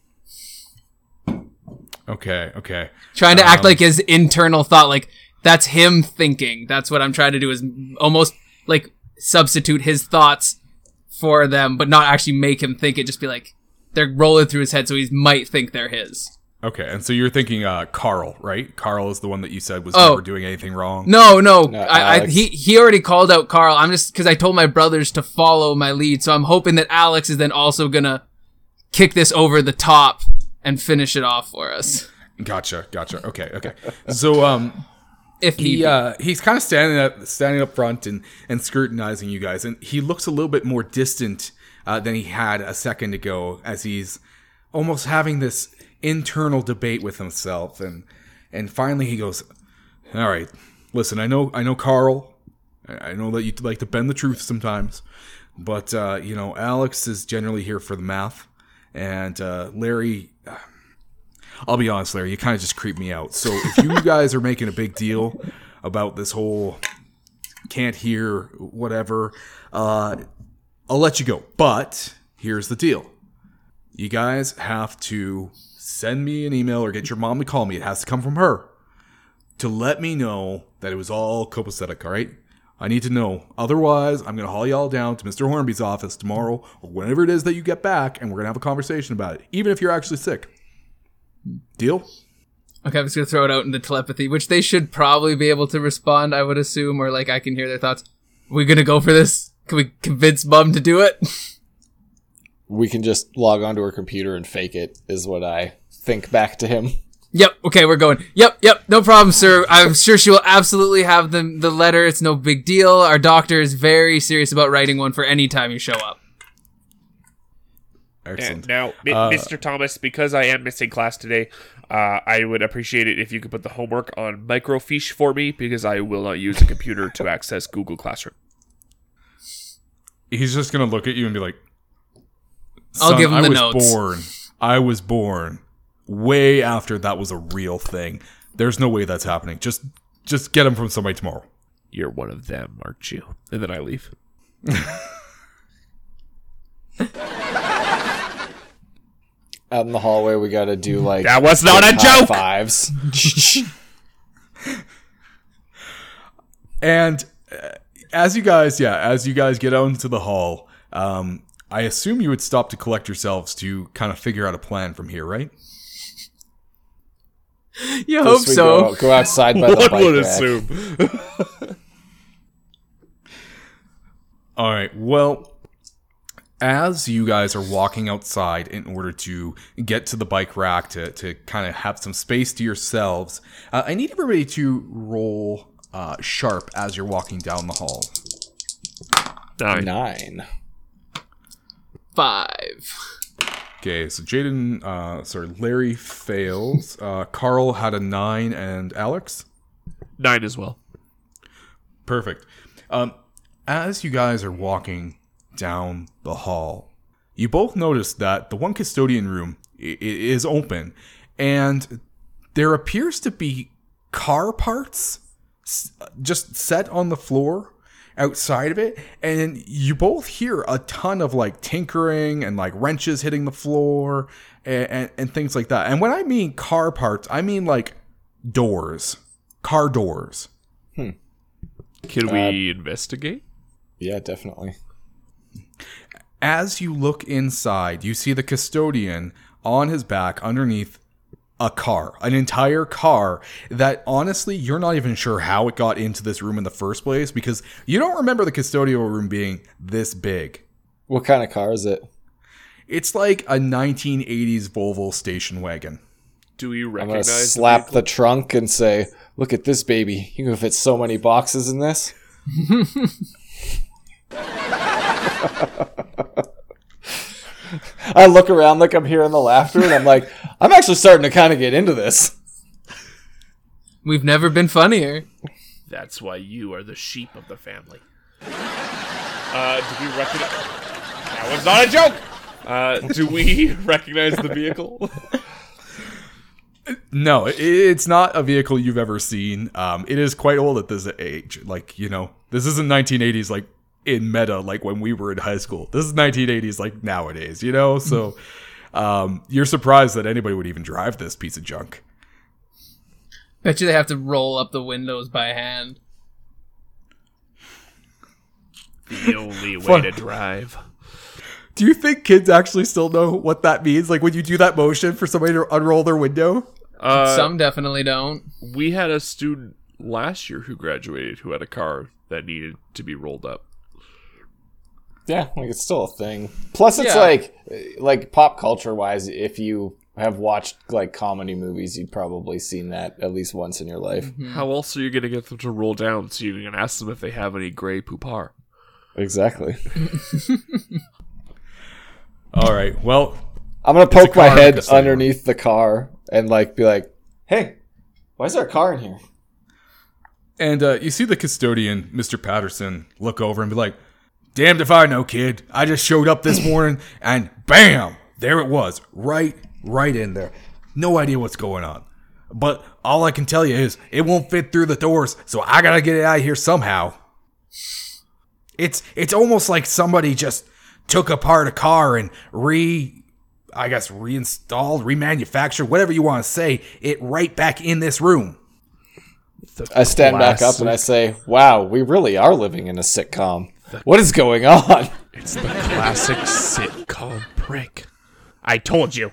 Okay. Okay. trying to act Um, like his internal thought like that's him thinking that's what i'm trying to do is almost like substitute his thoughts for them but not actually make him think it just be like they're rolling through his head so he might think they're his Okay. And so you're thinking uh, Carl, right? Carl is the one that you said was Oh. never doing anything wrong. no no, No, I, I, he, he already called out carl i'm just because i told my brothers to follow my lead so i'm hoping that alex is then also gonna kick this over the top and finish it off for us Gotcha. Gotcha. Okay. Okay. So um, if he uh he's kind of standing up standing up front and and scrutinizing you guys and he looks a little bit more distant uh, than he had a second ago as he's almost having this internal debate with himself and and finally he goes all right listen i know i know carl. I know that you like to bend the truth sometimes but uh you know alex is generally here for the math and uh larry I'll be honest, Larry, you kind of just creep me out. So if you guys are making a big deal about this whole can't hear whatever, uh, I'll let you go. But here's the deal: you guys have to send me an email or get your mom to call me. It has to come from her to let me know that it was all copacetic. All right. I need to know. Otherwise, I'm going to haul y'all down to Mr. Hornby's office tomorrow or whenever it is that you get back, and we're going to have a conversation about it, even if you're actually sick. Deal? Okay, I'm just gonna throw it out into telepathy, which they should probably be able to respond, I would assume, or like I can hear their thoughts. we gonna go for this? Can we convince Mum to do it? we can just log onto her computer and fake it, is what I think back to him. Yep. Okay, we're going. Yep. Yep. No problem, sir. I'm sure she will absolutely have the the letter. It's no big deal. Our doctor is very serious about writing one for any time you show up. Excellent. And now, Mi- Mr. Thomas, because I am missing class today, uh, I would appreciate it if you could put the homework on microfiche for me because I will not use a computer to access Google Classroom. He's just gonna look at you and be like, I'll give him I the was notes." born. I was born way after that was a real thing. There's no way that's happening. Just, just get him from somebody tomorrow." You're one of them, aren't you? And then I leave. Out in the hallway, we got to do like That was not a high joke! Fives. And uh, as you guys, yeah, as you guys get out into the hall, um, I assume you would stop to collect yourselves to kind of figure out a plan from here, right? You hope First we so. Go, go outside by the One bike would rack. assume. All right. Well, as you guys are walking outside in order to get to the bike rack to, to kind of have some space to yourselves, uh, I need everybody to roll uh, sharp as you're walking down the hall. Nine. Nine. Five. Okay, so Jaden, uh, sorry, Larry fails. Uh, Carl had a nine, and Alex. Nine as well. Perfect. Um, as you guys are walking down the hall, you both notice that the one custodian room i- i- is open, and there appears to be car parts just set on the floor outside of it, and you both hear a ton of like tinkering and like wrenches hitting the floor and, and, and things like that. And when I mean car parts, I mean like doors, car doors. Hmm. can we investigate? Yeah, definitely. As you look inside, you see the custodian on his back underneath a car, an entire car that honestly, you're not even sure how it got into this room in the first place because you don't remember the custodial room being this big. What kind of car is it? It's like a 1980s Volvo station wagon. Do we I'm gonna slap the the trunk and say, "Look at this baby! You can fit so many boxes in this." I look around like I'm hearing the laughter, and I'm like, I'm actually starting to kind of get into this. We've never been funnier. That's why you are the sheep of the family. Uh, do we recognize? That was not a joke. Uh, do we recognize the vehicle? No, it's not a vehicle you've ever seen. Um, it is quite old at this age. Like, you know, this isn't 1980s like in meta, like when we were in high school. This is 1980s like nowadays, you know? So um, you're surprised that anybody would even drive this piece of junk. Bet you they have to roll up the windows by hand. the only way Fun. to drive. Do you think kids actually still know what that means? Like when you do that motion for somebody to unroll their window? Uh, Some definitely don't. we had a student last year who graduated who had a car that needed to be rolled up. Yeah, like it's still a thing. Plus, it's Yeah. like, like pop culture wise, if you have watched like comedy movies, you've probably seen that at least once in your life. How else are you going to get them to roll down? So you can ask them if they have any Grey Poupon. Exactly. All right. Well, I'm gonna poke my head underneath the car and like be like, "Hey, why is there a car in here?" and uh, you see the custodian, Mr. Patterson, look over and be like, Damned if I know, kid. I just showed up this morning and bam, there it was. Right, right in there. No idea what's going on. But all I can tell you is it won't fit through the doors, so I gotta get it out of here somehow. It's it's almost like somebody just took apart a car and re I guess reinstalled, remanufactured, whatever you want to say, it right back in this room. I stand back up and I say, "Wow, we really are living in a sitcom. What is going on? It's the classic sitcom prick. I told you.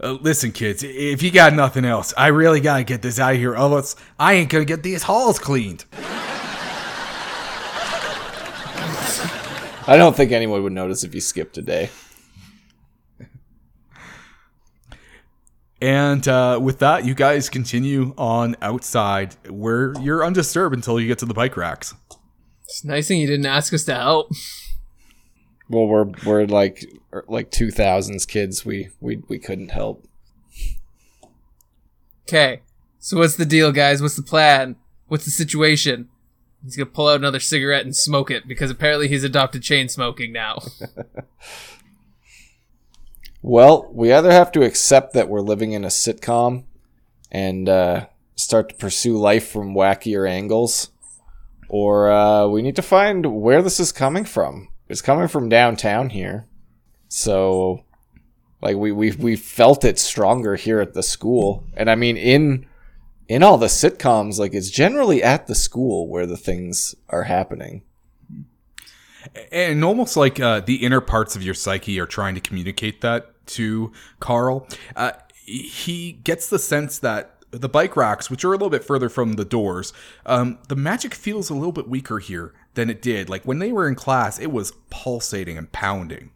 Uh, listen, kids, if you got nothing else, I really gotta get this out of here, else I ain't gonna get these halls cleaned. I don't think anyone would notice if you skipped a day. And uh, with that, you guys continue on outside where you're undisturbed until you get to the bike racks. It's nice thing you didn't ask us to help. Well, we're we're like er, like two thousands kids. We we we couldn't help. Okay, so what's the deal, guys? What's the plan? What's the situation? He's gonna pull out another cigarette and smoke it because apparently he's adopted chain smoking now. Well, we either have to accept that we're living in a sitcom and uh, start to pursue life from wackier angles, or uh, we need to find where this is coming from. It's coming from downtown here, so like we we we felt it stronger here at the school, and I mean in in all the sitcoms, like it's generally at the school where the things are happening. And almost like uh, the inner parts of your psyche are trying to communicate that to Carl. Uh, he gets the sense that the bike racks, which are a little bit further from the doors, um, the magic feels a little bit weaker here than it did. Like when they were in class, it was pulsating and pounding.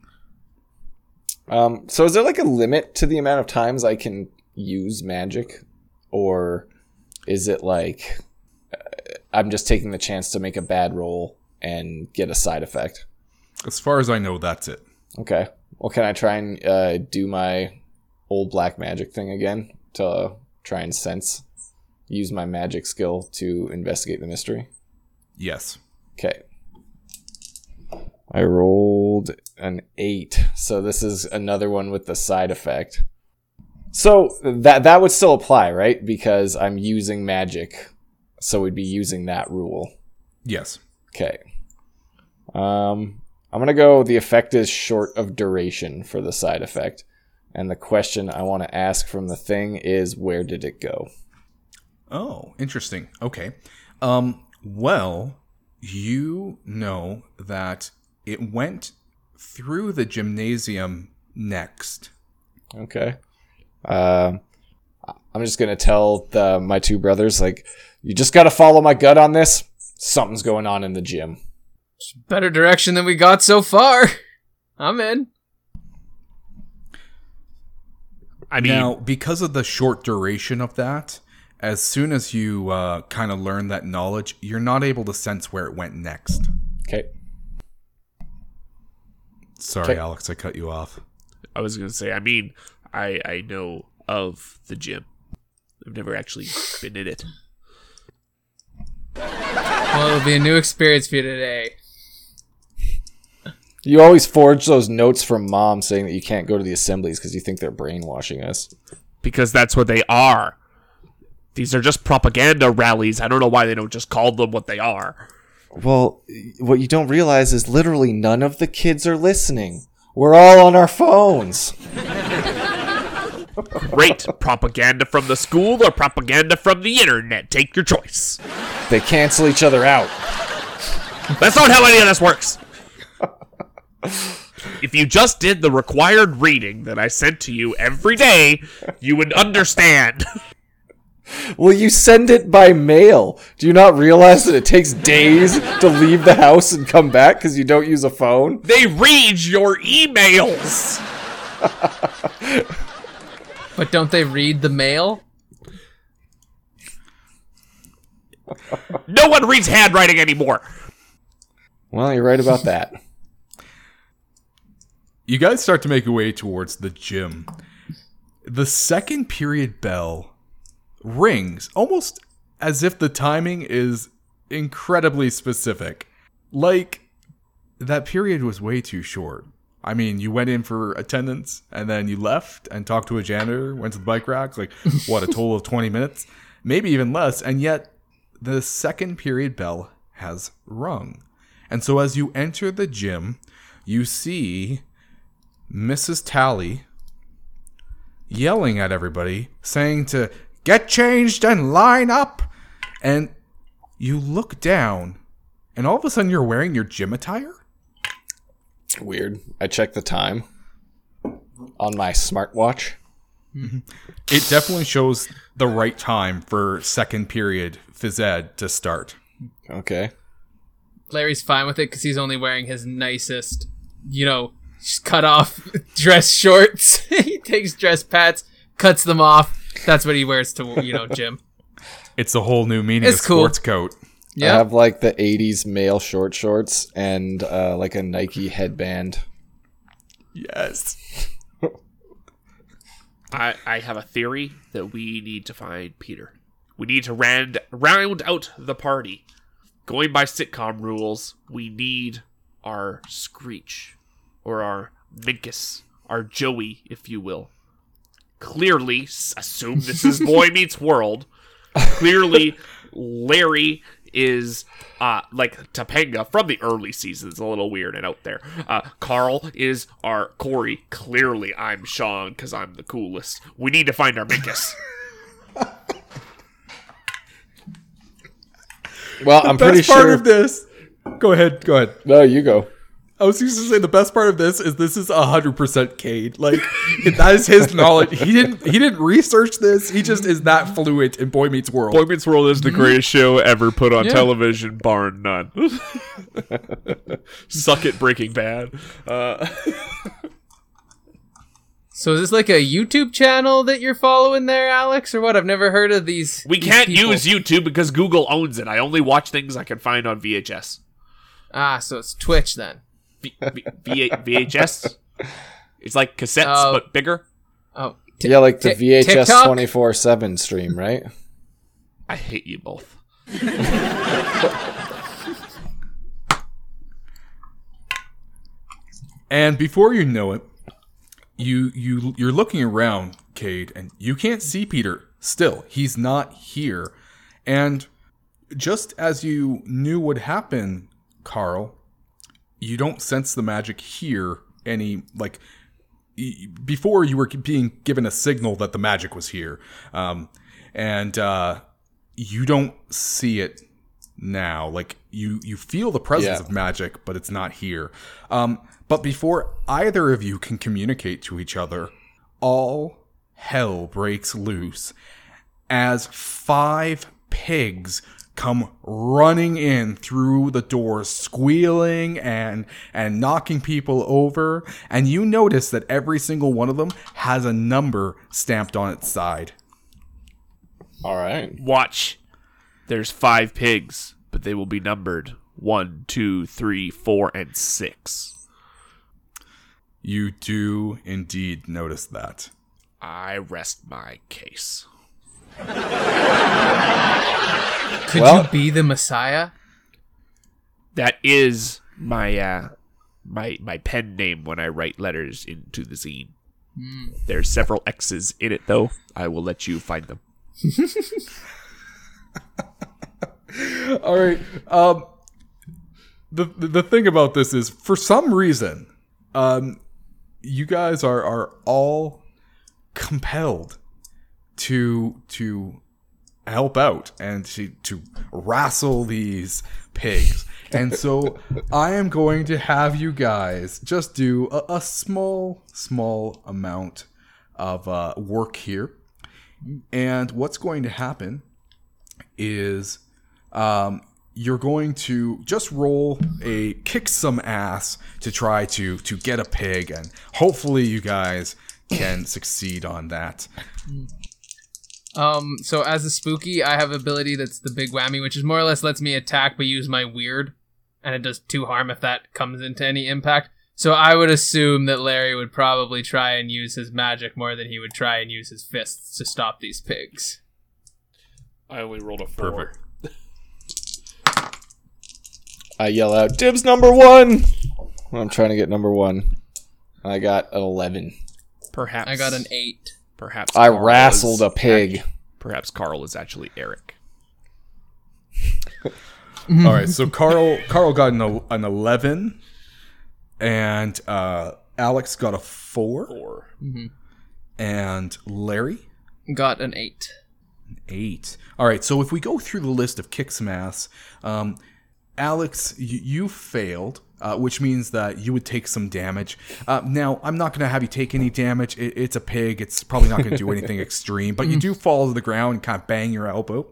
Um, so is there like a limit to the amount of times I can use magic, or is it like uh, I'm just taking the chance to make a bad roll and get a side effect? As far as I know, that's it. Okay. Well, can I try and uh, do my old black magic thing again to try and sense, use my magic skill to investigate the mystery? Yes. Okay. I rolled an eight, so this is another one with the side effect. So that that would still apply, right? Because I'm using magic, so we'd be using that rule. Yes. Okay. Um, I'm gonna go. The effect is short of duration for the side effect, and the question I want to ask from the thing is, where did it go? Oh, interesting. Okay. Um, well, you know that it went through the gymnasium next. Okay. Um, I'm just gonna tell the, my two brothers like, you just gotta follow my gut on this. Something's going on in the gym. Better direction than we got so far. I'm in. I mean, Now, because of the short duration of that, as soon as you uh, kind of learn that knowledge, you're not able to sense where it went next. Okay. Sorry, Okay. Alex, I cut you off. I was gonna say, I mean, I I know of the gym. I've never actually been in it. Well, it'll be a new experience for you today. You always forge those notes from mom saying that you can't go to the assemblies because you think they're brainwashing us. Because that's what they are. These are just propaganda rallies. I don't know why they don't just call them what they are. Well, what you don't realize is literally none of the kids are listening. We're all on our phones. Great propaganda from the school or propaganda from the internet. Take your choice. They cancel each other out. That's not how any of this works. If you just did the required reading that I sent to you every day, you would understand. Well, you send it by mail. Do you not realize that it takes days to leave the house and come back because you don't use a phone? They read your emails. But don't they read the mail? No one reads handwriting anymore. Well, you're right about that. You guys start to make your way towards the gym. The second period bell rings almost as if the timing is incredibly specific. Like that period was way too short. I mean, you went in for attendance and then you left and talked to a janitor, went to the bike rack, like what, a total of 20 minutes? Maybe even less. And yet the second period bell has rung. And so as you enter the gym, you see Mrs. Tally yelling at everybody, saying to get changed and line up. And you look down, and all of a sudden you're wearing your gym attire? Weird. I checked the time on my smartwatch. Mm-hmm. It definitely shows the right time for second period phys ed to start. Okay. Larry's fine with it because he's only wearing his nicest, you know, just cut off dress shorts. he takes dress pants, cuts them off. That's what he wears to you know gym. It's a whole new meaning It's of cool. sports coat. I Yeah, have like the '80s male short shorts and uh, like a Nike headband. Yes. I, I have a theory that we need to find Peter. We need to round round out the party. Going by sitcom rules, we need our Screech or our Minkus, our Joey, if you will. Clearly, assume this is Boy Meets World. Clearly, Larry is uh like Topanga from the early seasons, a little weird and out there. Uh Carl is our Cory. Clearly, I'm Shawn because I'm the coolest. We need to find our Minkus. Well, I'm pretty part sure. of this. Go ahead. Go ahead. no, you go. I was used to say the best part of this is this is hundred percent Cade. Like that is his knowledge. He didn't he didn't research this. He just is that fluent in Boy Meets World. Boy Meets World is the greatest show ever put on Yeah. television, bar none. Suck it, Breaking Bad. Uh, So is this like a YouTube channel that you're following there, Alex, or what? I've never heard of these. we these can't people. use YouTube because Google owns it. I only watch things I can find on VHS. Ah, so it's Twitch then. V- V- V- VHS. It's like cassettes Oh. but bigger. Oh, Ti- Yeah, like the Tik- VHS 24 7 stream, right? I hate you both. And before you know it, you you you're looking around, Cade, and you can't see Peter. Still, he's not here. And just as you knew would happen, Carl, you don't sense the magic here any like before you were being given a signal that the magic was here. Um, and uh, you don't see it now. Like you you feel the presence Yeah. of magic, but it's not here. Um, but before either of you can communicate to each other, all hell breaks loose as five pigs come running in through the door squealing and and knocking people over and you notice that every single one of them has a number stamped on its side All right. Watch. There's five pigs, but they will be numbered one, two, three, four, and six. you do indeed notice that I rest my case. could Well- you be the Messiah? That is my uh my my pen name when I write letters into the zine. There's several X's in it though. I will let you find them. All right. Um, the, the the thing about this is, for some reason, um, you guys are are all compelled to to help out and to to wrestle these pigs. And so I am going to have you guys just do a, a small small amount of uh, work here. And what's going to happen is um, you're going to just roll a kick some ass to try to to get a pig, and hopefully you guys can succeed on that. Um, so as a spooky, I have ability that's the big whammy, which is more or less lets me attack but use my weird, and it does two harm if that comes into any impact. So I would assume that Larry would probably try and use his magic more than he would try and use his fists to stop these pigs. I only rolled a four. Perfect. I yell out, dibs number one! When I'm trying to get number one. I got an 11. Perhaps I got an eight. Perhaps I Carl wrestled a pig. Perhaps Carl is actually Eric. All right, so Carl Carl got an, an eleven, and uh, Alex got a four, Or and Larry Got an eight. eight. All right, so if we go through the list of kick some ass, um, Alex, you, you failed, uh, which means that you would take some damage. Uh, now, I'm not going to have you take any damage. It, it's a pig. It's probably not going to do anything extreme, but you do fall to the ground and kind of bang your elbow.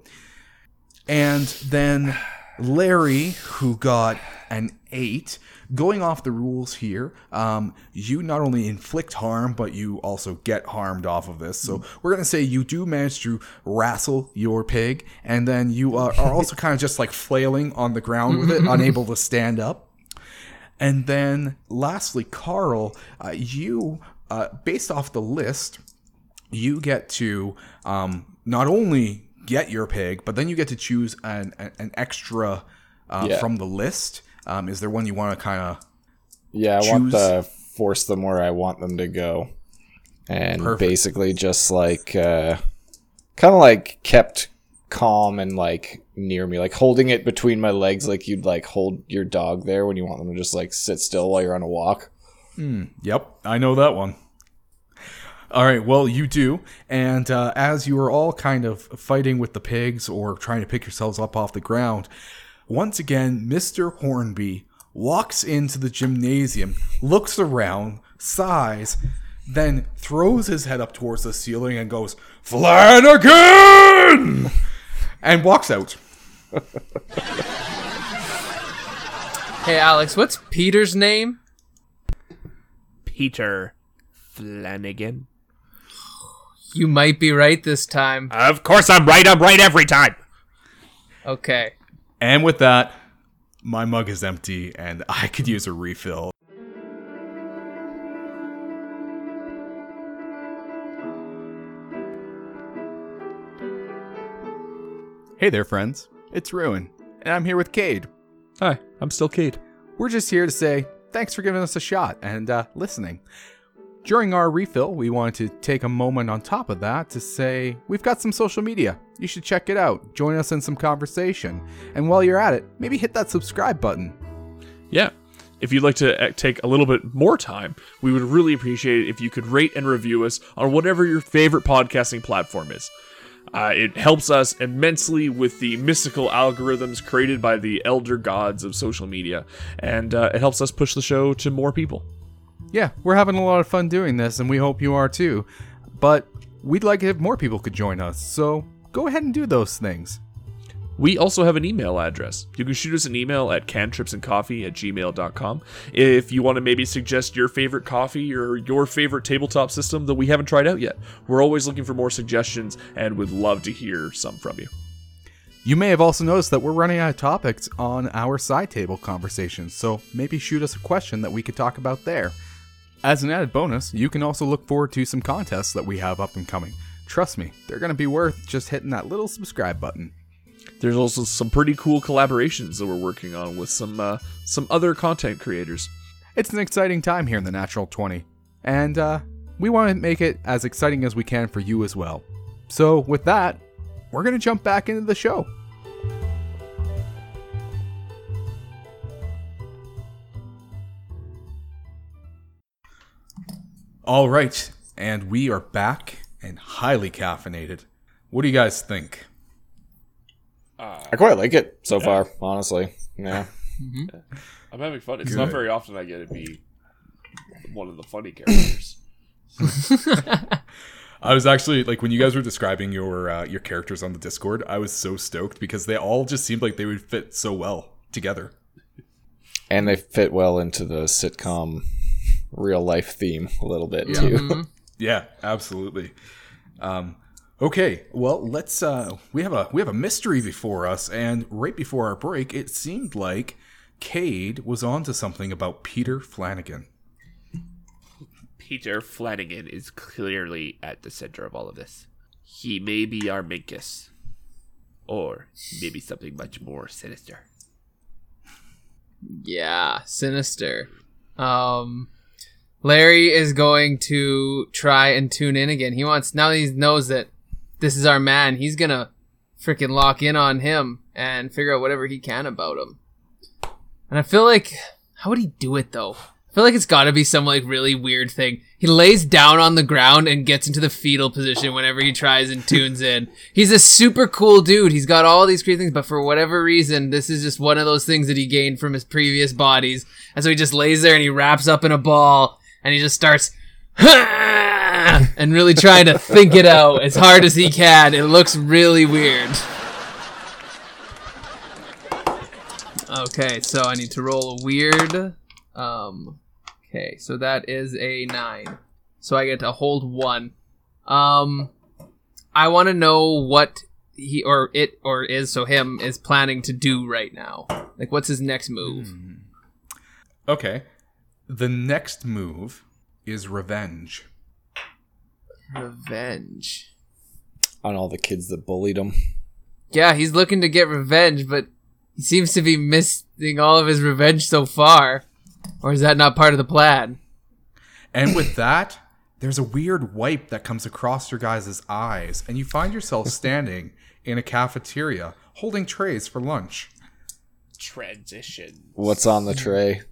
And then Larry, who got an eight. Going off the rules here, um, you not only inflict harm, but you also get harmed off of this. So we're gonna say you do manage to wrestle your pig, and then you are, are also kind of just like flailing on the ground with it, unable to stand up. And then lastly, Carl, uh, you, uh, based off the list, you get to um, not only get your pig, but then you get to choose an, an, extra uh, Yeah. from the list. Um, is there one you want to kind of? Yeah, I want to force them where I want them to go. And Perfect. basically just like uh kind of like kept calm and like near me, like holding it between my legs like you'd like hold your dog there when you want them to just like sit still while you're on a walk. Yep, I know that one. All right, well, you do. And uh, as you are all kind of fighting with the pigs or trying to pick yourselves up off the ground, once again, Mr. Hornby walks into the gymnasium, looks around, sighs, then throws his head up towards the ceiling and goes, Flanagan! and walks out. Hey, Alex, what's Peter's name? Peter Flanagan. You might be right this time. Of course I'm right. I'm right every time. Okay. And with that, my mug is empty and I could use a refill. Hey there, friends. It's Ruin, and I'm here with Cade. Hi, I'm still Cade. We're just here to say thanks for giving us a shot and uh, listening. During our refill, we wanted to take a moment on top of that to say we've got some social media. You should check it out. Join us in some conversation. And while you're at it, maybe hit that subscribe button. Yeah. If you'd like to uh, take a little bit more time, we would really appreciate it if you could rate and review us on whatever your favorite podcasting platform is. Uh, it helps us immensely with the mystical algorithms created by the elder gods of social media, and uh, it helps us push the show to more people. Yeah, we're having a lot of fun doing this, and we hope you are too. But we'd like it if more people could join us, so go ahead and do those things. We also have an email address. You can shoot us an email at cantripsandcoffee at gmail.com if you want to maybe suggest your favorite coffee or your favorite tabletop system that we haven't tried out yet. We're always looking for more suggestions and would love to hear some from you. You may have also noticed that we're running out of topics on our side table conversations, so maybe shoot us a question that we could talk about there. As an added bonus, you can also look forward to some contests that we have up and coming. Trust me, they're going to be worth just hitting that little subscribe button. There's also some pretty cool collaborations that we're working on with some uh, some other content creators. It's an exciting time here in the Natural 20, and uh, we want to make it as exciting as we can for you as well. So, with that, we're going to jump back into the show. All right, and we are back and highly caffeinated. What do you guys think? I quite like it so far, honestly. Yeah. I'm having fun. It's Good. not very often I get to be one of the funny characters. I was actually like when you guys were describing your uh, your characters on the Discord, I was so stoked because they all just seemed like they would fit so well together. And they fit well into the sitcom real life theme a little bit too. Yeah, absolutely. Um, okay, well, let's. Uh, we have a we have a mystery before us, and right before our break, it seemed like Cade was onto something about Peter Flanagan. Peter Flanagan is clearly at the center of all of this. He may be our Minkus. Or maybe something much more sinister. Yeah, sinister. Um, Larry is going to try and tune in again. He wants now that he knows that this is our man. He's gonna freaking lock in on him and figure out whatever he can about him. And I feel like how would he do it though? I feel like it's got to be some like really weird thing. He lays down on the ground and gets into the fetal position whenever he tries and tunes in. He's a super cool dude. He's got all these great things, but for whatever reason, this is just one of those things that he gained from his previous bodies. And so he just lays there and he wraps up in a ball and he just starts and really trying to think it out as hard as he can. It looks really weird. Okay, so I need to roll a weird. Um, okay, so that is a nine. So I get to hold one. Um, I want to know what he or it or is so him is planning to do right now. Like, what's his next move? Okay. The next move is revenge. Revenge. On all the kids that bullied him. Yeah, he's looking to get revenge, but he seems to be missing all of his revenge so far. Or is that not part of the plan? And with that, there's a weird wipe that comes across your guys' eyes, and you find yourself standing in a cafeteria holding trays for lunch. Transition. What's on the tray?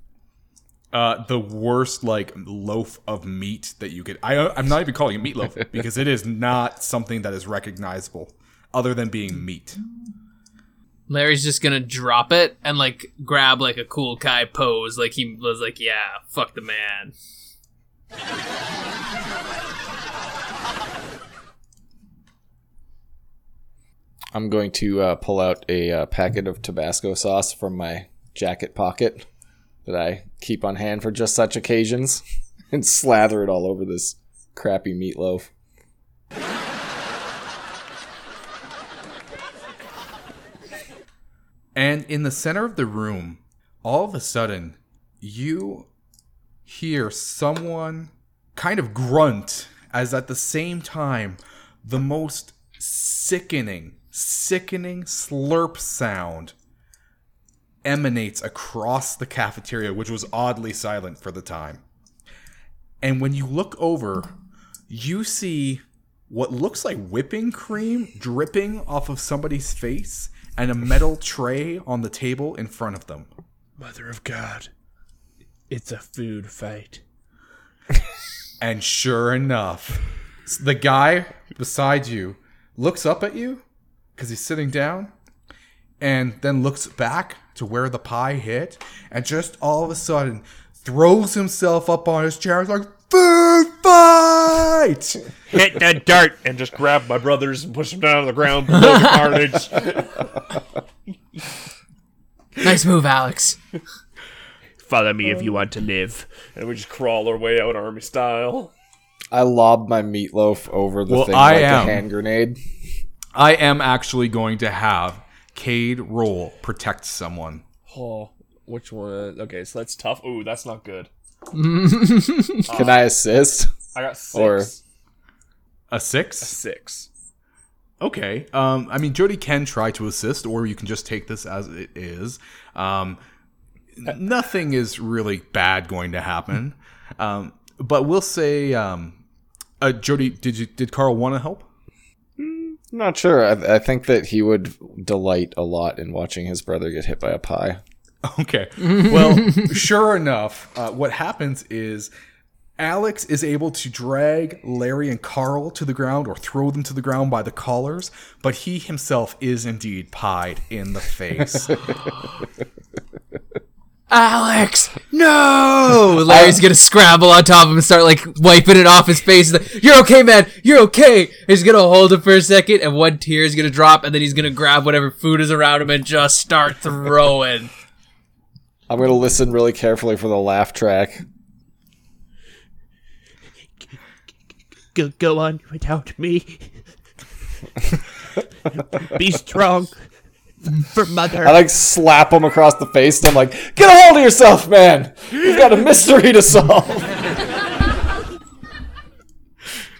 Uh, the worst like loaf of meat that you could. I, I'm not even calling it meatloaf because it is not something that is recognizable, other than being meat. Larry's just gonna drop it and like grab like a cool guy pose, like he was like, "Yeah, fuck the man." I'm going to uh, pull out a uh, packet of Tabasco sauce from my jacket pocket that I keep on hand for just such occasions and slather it all over this crappy meatloaf. And in the center of the room, all of a sudden, you hear someone kind of grunt as at the same time, the most sickening, sickening slurp sound emanates across the cafeteria, which was oddly silent for the time. And when you look over, you see what looks like whipping cream dripping off of somebody's face and a metal tray on the table in front of them. Mother of God. It's a food fight. And sure enough, the guy beside you looks up at you because he's sitting down and then looks back to where the pie hit and just all of a sudden throws himself up on his chair and is like, Food fight! Hit the dirt and just grab my brothers and push them down to the ground below the carnage. Nice move, Alex. Follow me if you want to live. And we just crawl our way out army style. I lob my meatloaf over the Well, thing I like am. a hand grenade. I am actually going to have Cade roll protect someone. Oh, which one? Okay, so that's tough. Ooh, that's not good. Can I assist? I got six. Or- A six? A Six. Okay. Um, I mean, Jody can try to assist, or you can just take this as it is. Um, nothing is really bad going to happen. Um, but we'll say, um, uh, Jody, did you did Carl want to help? I'm not sure. I, I think that he would delight a lot in watching his brother get hit by a pie. Okay. Well, sure enough, uh, what happens is Alex is able to drag Larry and Carl to the ground or throw them to the ground by the collars, but he himself is indeed pied in the face. Alex, no! Larry's gonna scramble on top of him and start like wiping it off his face. He's like, You're okay, man. You're okay. He's gonna hold him for a second, and one tear is gonna drop, and then he's gonna grab whatever food is around him and just start throwing. I'm going to listen really carefully for the laugh track. Go, go on without me. Be strong for mother. I like slap him across the face and I'm like, get a hold of yourself, man! You've got a mystery to solve!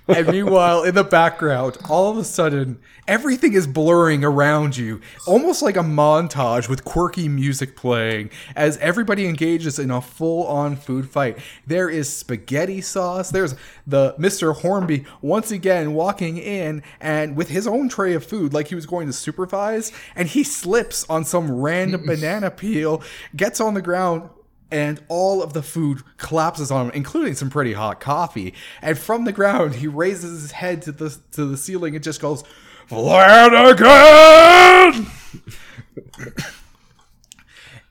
and meanwhile, in the background, all of a sudden, everything is blurring around you, almost like a montage with quirky music playing as everybody engages in a full-on food fight. There is spaghetti sauce. There's the Mr. Hornby once again walking in and with his own tray of food, like he was going to supervise, and he slips on some random banana peel, gets on the ground, and all of the food collapses on him, including some pretty hot coffee. And from the ground, he raises his head to the to the ceiling and just goes, "Flanagan!"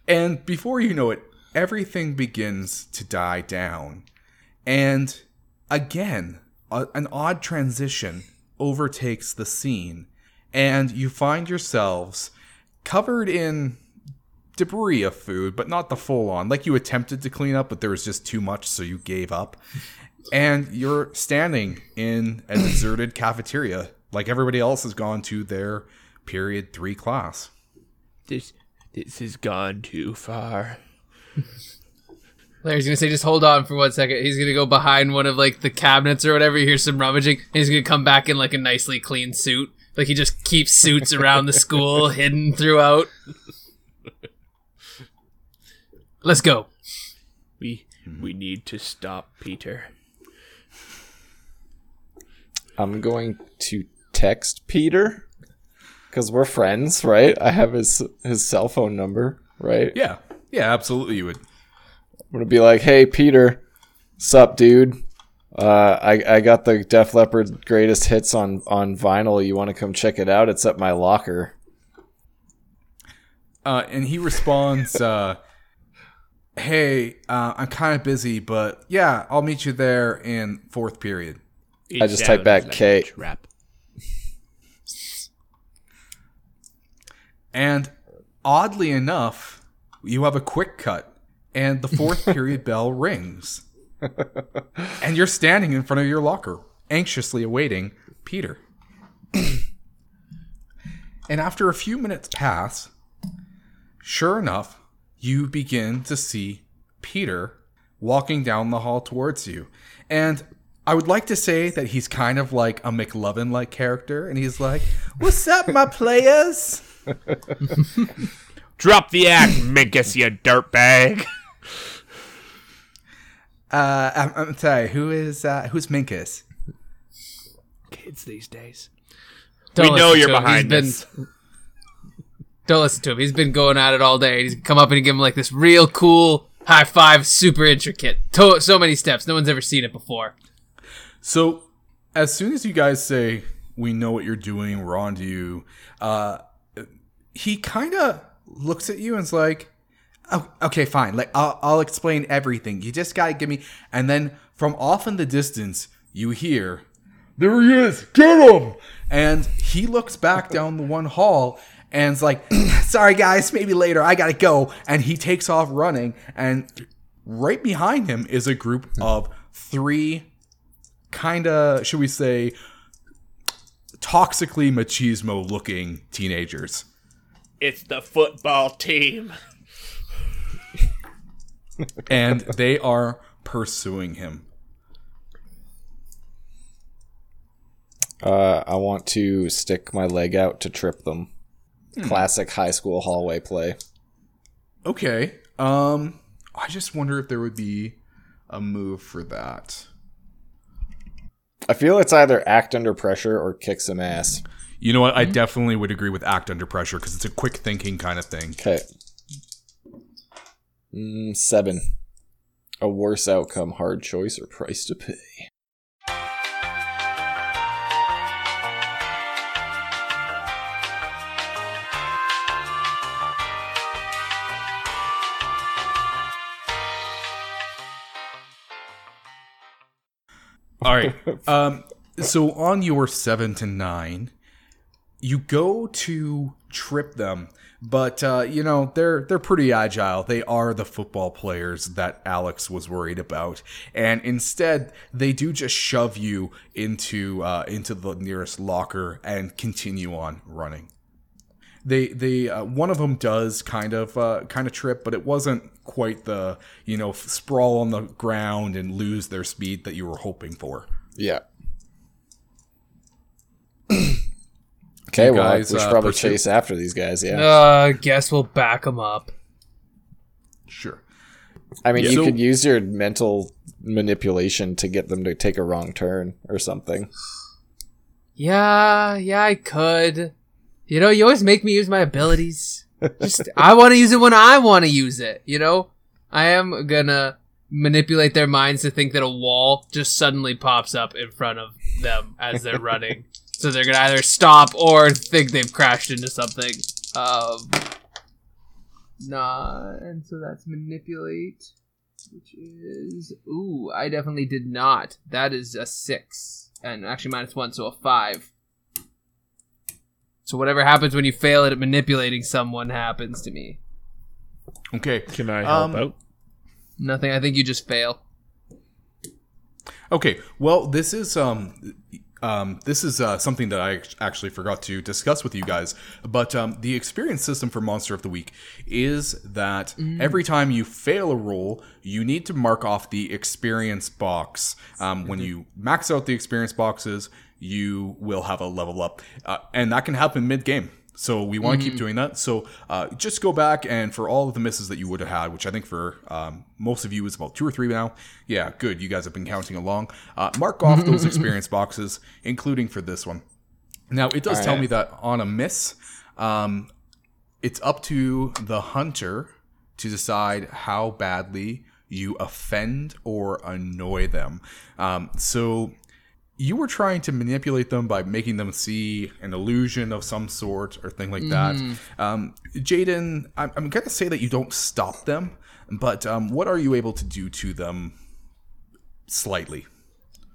and before you know it, everything begins to die down, and again, a, an odd transition overtakes the scene, and you find yourselves covered in debris of food, but not the full on. Like you attempted to clean up, but there was just too much, so you gave up. And you're standing in a deserted cafeteria, like everybody else has gone to their period three class. This this has gone too far. Larry's gonna say, just hold on for one second. He's gonna go behind one of like the cabinets or whatever. He hears some rummaging. And he's gonna come back in like a nicely clean suit. Like he just keeps suits around the school, hidden throughout. Let's go. We we need to stop Peter. I'm going to text Peter because we're friends, right? I have his his cell phone number, right? Yeah, yeah, absolutely. You would. I'm gonna be like, "Hey, Peter, sup, dude? Uh, I I got the Def Leppard greatest hits on on vinyl. You want to come check it out? It's at my locker." Uh, and he responds, uh, "Hey, uh, I'm kind of busy, but yeah, I'll meet you there in fourth period." I just type back K. a K. Trap. And oddly enough, you have a quick cut, and the fourth period bell rings. and you're standing in front of your locker, anxiously awaiting Peter. and after a few minutes pass, sure enough, you begin to see Peter walking down the hall towards you. And I would like to say that he's kind of like a McLovin like character, and he's like, What's up, my players? Drop the act, Minkus, you dirtbag. Uh, I'm, I'm sorry. Who is uh, who's Minkus? Kids these days. Don't we know listen you're behind He's this. been, Don't listen to him. He's been going at it all day. He's come up and give him like this real cool high five, super intricate. To- so many steps. No one's ever seen it before. So, as soon as you guys say we know what you're doing, we're on to you, uh, he kind of looks at you and's like, oh, "Okay, fine. Like I'll, I'll explain everything. You just gotta give me." And then from off in the distance, you hear, "There he is! Get him!" And he looks back down the one hall and's like, "Sorry guys, maybe later. I gotta go." And he takes off running, and right behind him is a group of three kind of, should we say, toxically machismo looking teenagers. It's the football team. And they are pursuing him. Uh, I want to stick my leg out to trip them. Classic high school hallway play. Okay. Um, I just wonder if there would be a move for that. I feel it's either act under pressure or kick some ass. You know what? I definitely would agree with act under pressure because it's a quick thinking kind of thing. Okay. Mm, seven. A worse outcome, hard choice, or price to pay. All right. Um, so on your seven to nine, you go to trip them, but uh, you know they're they're pretty agile. They are the football players that Alex was worried about, and instead they do just shove you into uh, into the nearest locker and continue on running. They they uh, one of them does kind of uh, kind of trip, but it wasn't quite the you know f- sprawl on the ground and lose their speed that you were hoping for. Yeah. okay, well, guys, we should uh, probably pursue- chase after these guys, yeah. Uh, guess we'll back them up. Sure. I mean, Yeah. you So- could use your mental manipulation to get them to take a wrong turn or something. Yeah, yeah, I could. You know, you always make me use my abilities. Just, I want to use it when I want to use it. You know, I am gonna manipulate their minds to think that a wall just suddenly pops up in front of them as they're running. So they're gonna either stop or think they've crashed into something. Um, nah, and so that's manipulate, which is ooh, I definitely did not. That is a six, and actually minus one, so a five. So whatever happens when you fail at manipulating someone happens to me. Okay. Can I help Um, out? Nothing. I think you just fail. Okay. Well, this is um um this is uh, something that I actually forgot to discuss with you guys. But um, the experience system for Monster of the Week is that every time you fail a roll, you need to mark off the experience box. Um, when you max out the experience boxes, you will have a level up, uh, and that can happen mid game. So we want to keep doing that. So uh, just go back and for all of the misses that you would have had, which I think for um, most of you is about two or three now. Yeah, good. You guys have been counting along. Uh, mark off those experience boxes, including for this one. Now it does tell me that on a miss, um, it's up to the hunter to decide how badly you offend or annoy them. Um, so you were trying to manipulate them by making them see an illusion of some sort or thing like that. Um, Jaden, I'm, I'm going to say that you don't stop them, but um, what are you able to do to them slightly?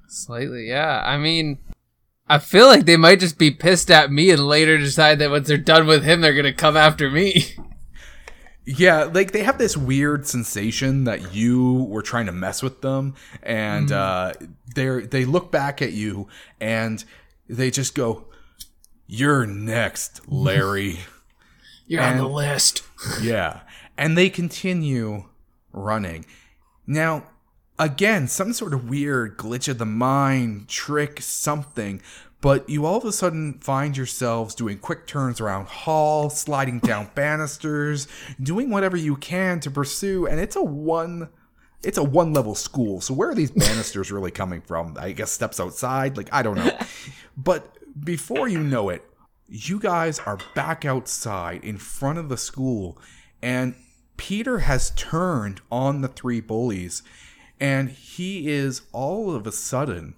Slightly, yeah. I mean, I feel like they might just be pissed at me and later decide that once they're done with him, they're gonna come after me. Yeah, like they have this weird sensation that you were trying to mess with them, and uh, they they look back at you and they just go, "You're next, Larry." You're on the list. yeah, and they continue running. Now, again, some sort of weird glitch of the mind, trick, something. But you all of a sudden find yourselves doing quick turns around hall, sliding down banisters, doing whatever you can to pursue, and it's a one it's a one level school. So where are these banisters really coming from? I guess steps outside, like I don't know. But before you know it, you guys are back outside in front of the school and Peter has turned on the three bullies and he is all of a sudden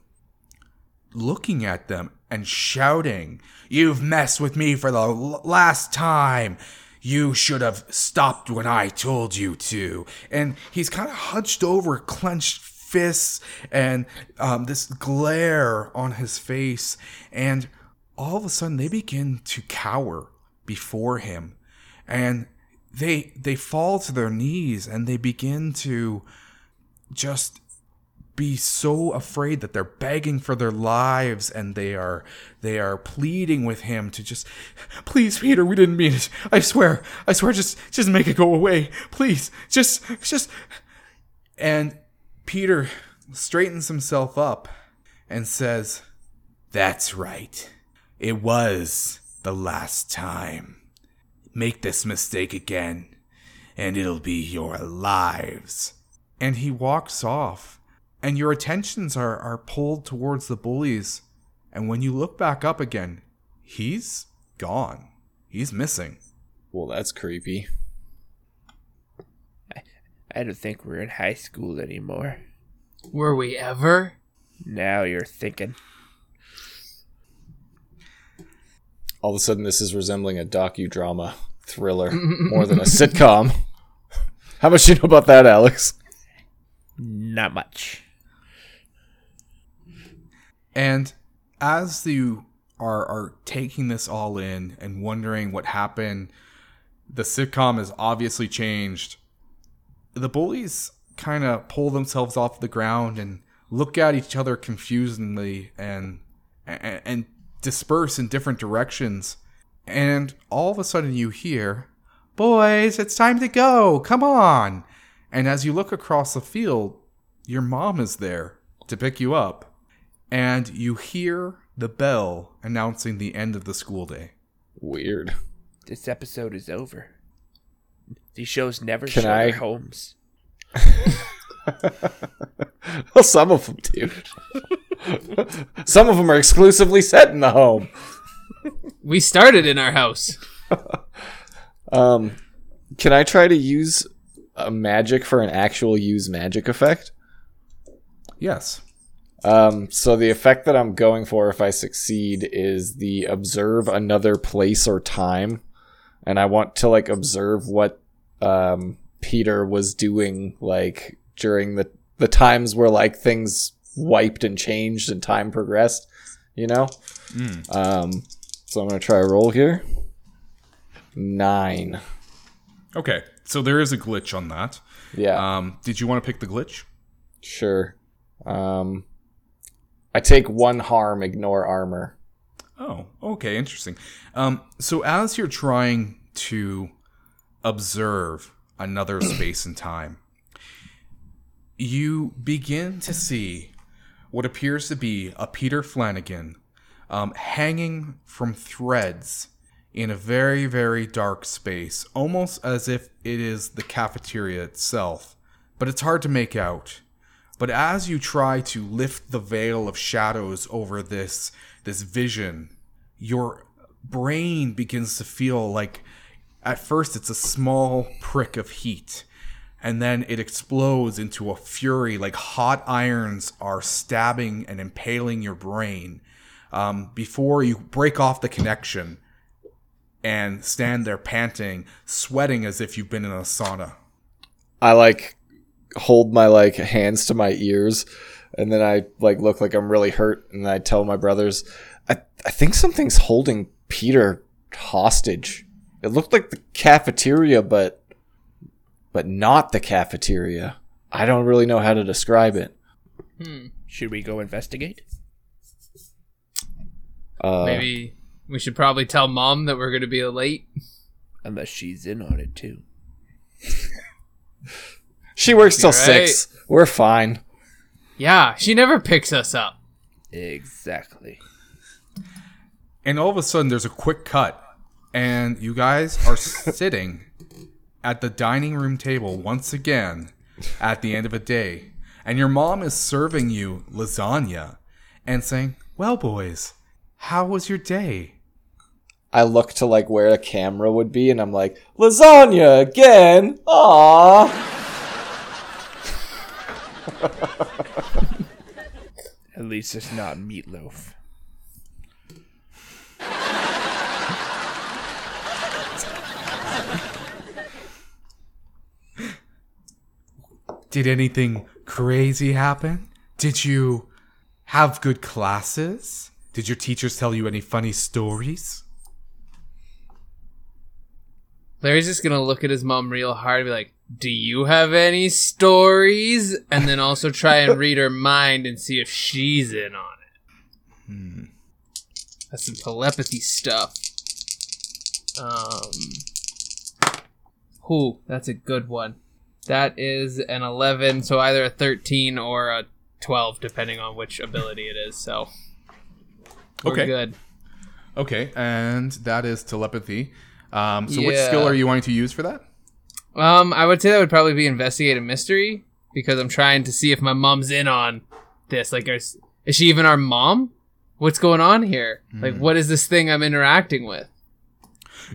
looking at them and shouting, You've messed with me for the l- last time. You should have stopped when I told you to. And he's kind of hunched over, clenched fists, and um, this glare on his face. And all of a sudden, they begin to cower before him. And they they fall to their knees and they begin to just be so afraid that they're begging for their lives and they are they are pleading with him to just please peter we didn't mean it. I swear i swear just just make it go away. Please just just and peter straightens himself up and says that's right. It was the last time. Make this mistake again and it'll be your lives. And he walks off and your attentions are, are pulled towards the bullies. And when you look back up again, he's gone. He's missing. Well, that's creepy. I don't think we're in high school anymore. Were we ever? Now you're thinking. All of a sudden, this is resembling a docudrama thriller more than a sitcom. How much do you know about that, Alex? Not much. And as you are, are taking this all in and wondering what happened, the sitcom has obviously changed. The bullies kind of pull themselves off the ground and look at each other confusedly and, and and disperse in different directions. And all of a sudden you hear, "Boys, it's time to go. Come on." And as you look across the field, your mom is there to pick you up and you hear the bell announcing the end of the school day. Weird. This episode is over. These shows never Can show I- their homes. Well, some of them do. some of them are exclusively set in the home. We started in our house. Um, can I try to use a magic for an actual use magic effect? Yes. Um, so the effect that I'm going for if I succeed is the observe another place or time, and I want to like observe what um, Peter was doing like during the the times where like things wiped and changed and time progressed, you know. Um, so I'm gonna try a roll here. Nine. Okay. So there is a glitch on that. Yeah, Um, did you want to pick the glitch? sure. Um, I take one harm, ignore armor. Oh, okay, interesting. Um, so as you're trying to observe another space and time, you begin to see what appears to be a Peter Flanagan um, hanging from threads in a very, very dark space, almost as if it is the cafeteria itself. But it's hard to make out. But as you try to lift the veil of shadows over this this vision, your brain begins to feel like at first it's a small prick of heat and then it explodes into a fury like hot irons are stabbing and impaling your brain um, before you break off the connection and stand there panting sweating as if you've been in a sauna. I like hold my like hands to my ears and then I like look like I'm really hurt and I tell my brothers I I think something's holding Peter hostage. It looked like the cafeteria but but not the cafeteria. I don't really know how to describe it. Hmm. Should we go investigate? Uh, Maybe we should probably tell mom that we're going to be late. Unless she's in on it too. She works till right. 6. We're fine. Yeah, she never picks us up. Exactly. and all of a sudden there's a quick cut and you guys are sitting at the dining room table once again at the end of a day and your mom is serving you lasagna and saying well boys how was your day I look to like where a camera would be and I'm like, "Lasagna again." Aww. At least it's not meatloaf. did anything crazy happen? Did you have good classes? Did your teachers tell you any funny stories? Larry's just going to look at his mom real hard and be like, Do you have any stories? And then also try and read her mind and see if she's in on it. That's some telepathy stuff. Um. Ooh, that's a good one. That is an 11, so either a 13 or a 12, depending on which ability it is. So. We're Okay. good. okay and that is telepathy um, so which Yeah. skill are you wanting to use for that Um, I would say that would probably be investigate a mystery because I'm trying to see if my mom's in on this. Like, is, is she even our mom? What's going on here? Like, what is this thing I'm interacting with?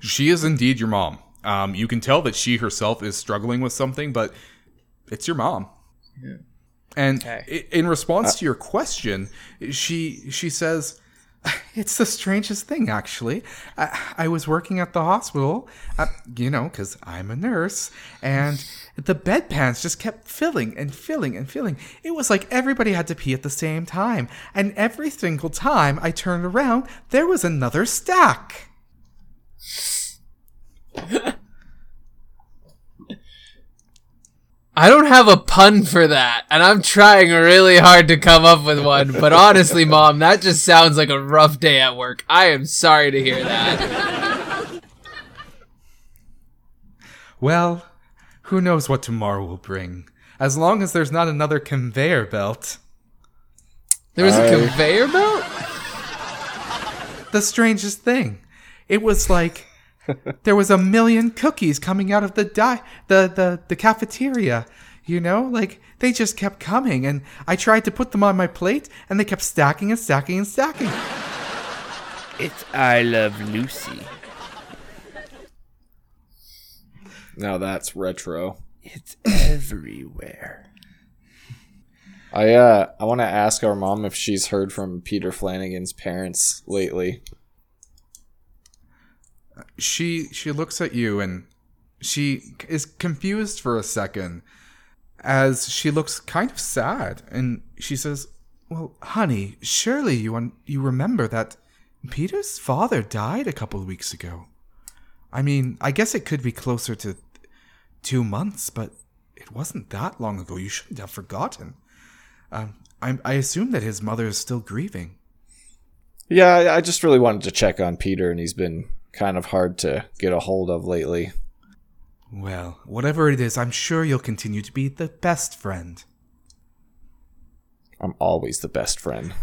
She is indeed your mom. Um, you can tell that she herself is struggling with something, but it's your mom. And Okay. in response to your question, she she says, "It's the strangest thing, actually. I, I was working at the hospital, uh, you know, because I'm a nurse, and the bedpans just kept filling and filling and filling. It was like everybody had to pee at the same time, and every single time I turned around, there was another stack." I don't have a pun for that, and I'm trying really hard to come up with one. But honestly, mom, that just sounds like a rough day at work. I am sorry to hear that. Well, who knows what tomorrow will bring? As long as there's not another conveyor belt. There was a I- conveyor belt. The strangest thing. It was like there was a million cookies coming out of the di- the, the the cafeteria. You know, like they just kept coming and I tried to put them on my plate and they kept stacking and stacking and stacking. It's I Love Lucy. Now that's retro. It's everywhere. I uh I want to ask our mom if she's heard from Peter Flanagan's parents lately. She she looks at you and she is confused for a second as she looks kind of sad and she says, "Well, honey, surely you un- you remember that Peter's father died a couple of weeks ago. I mean, I guess it could be closer to two months, but it wasn't that long ago. You shouldn't have forgotten. Um, I, I assume that his mother is still grieving. Yeah, I just really wanted to check on Peter, and he's been kind of hard to get a hold of lately. Well, whatever it is, I'm sure you'll continue to be the best friend. I'm always the best friend.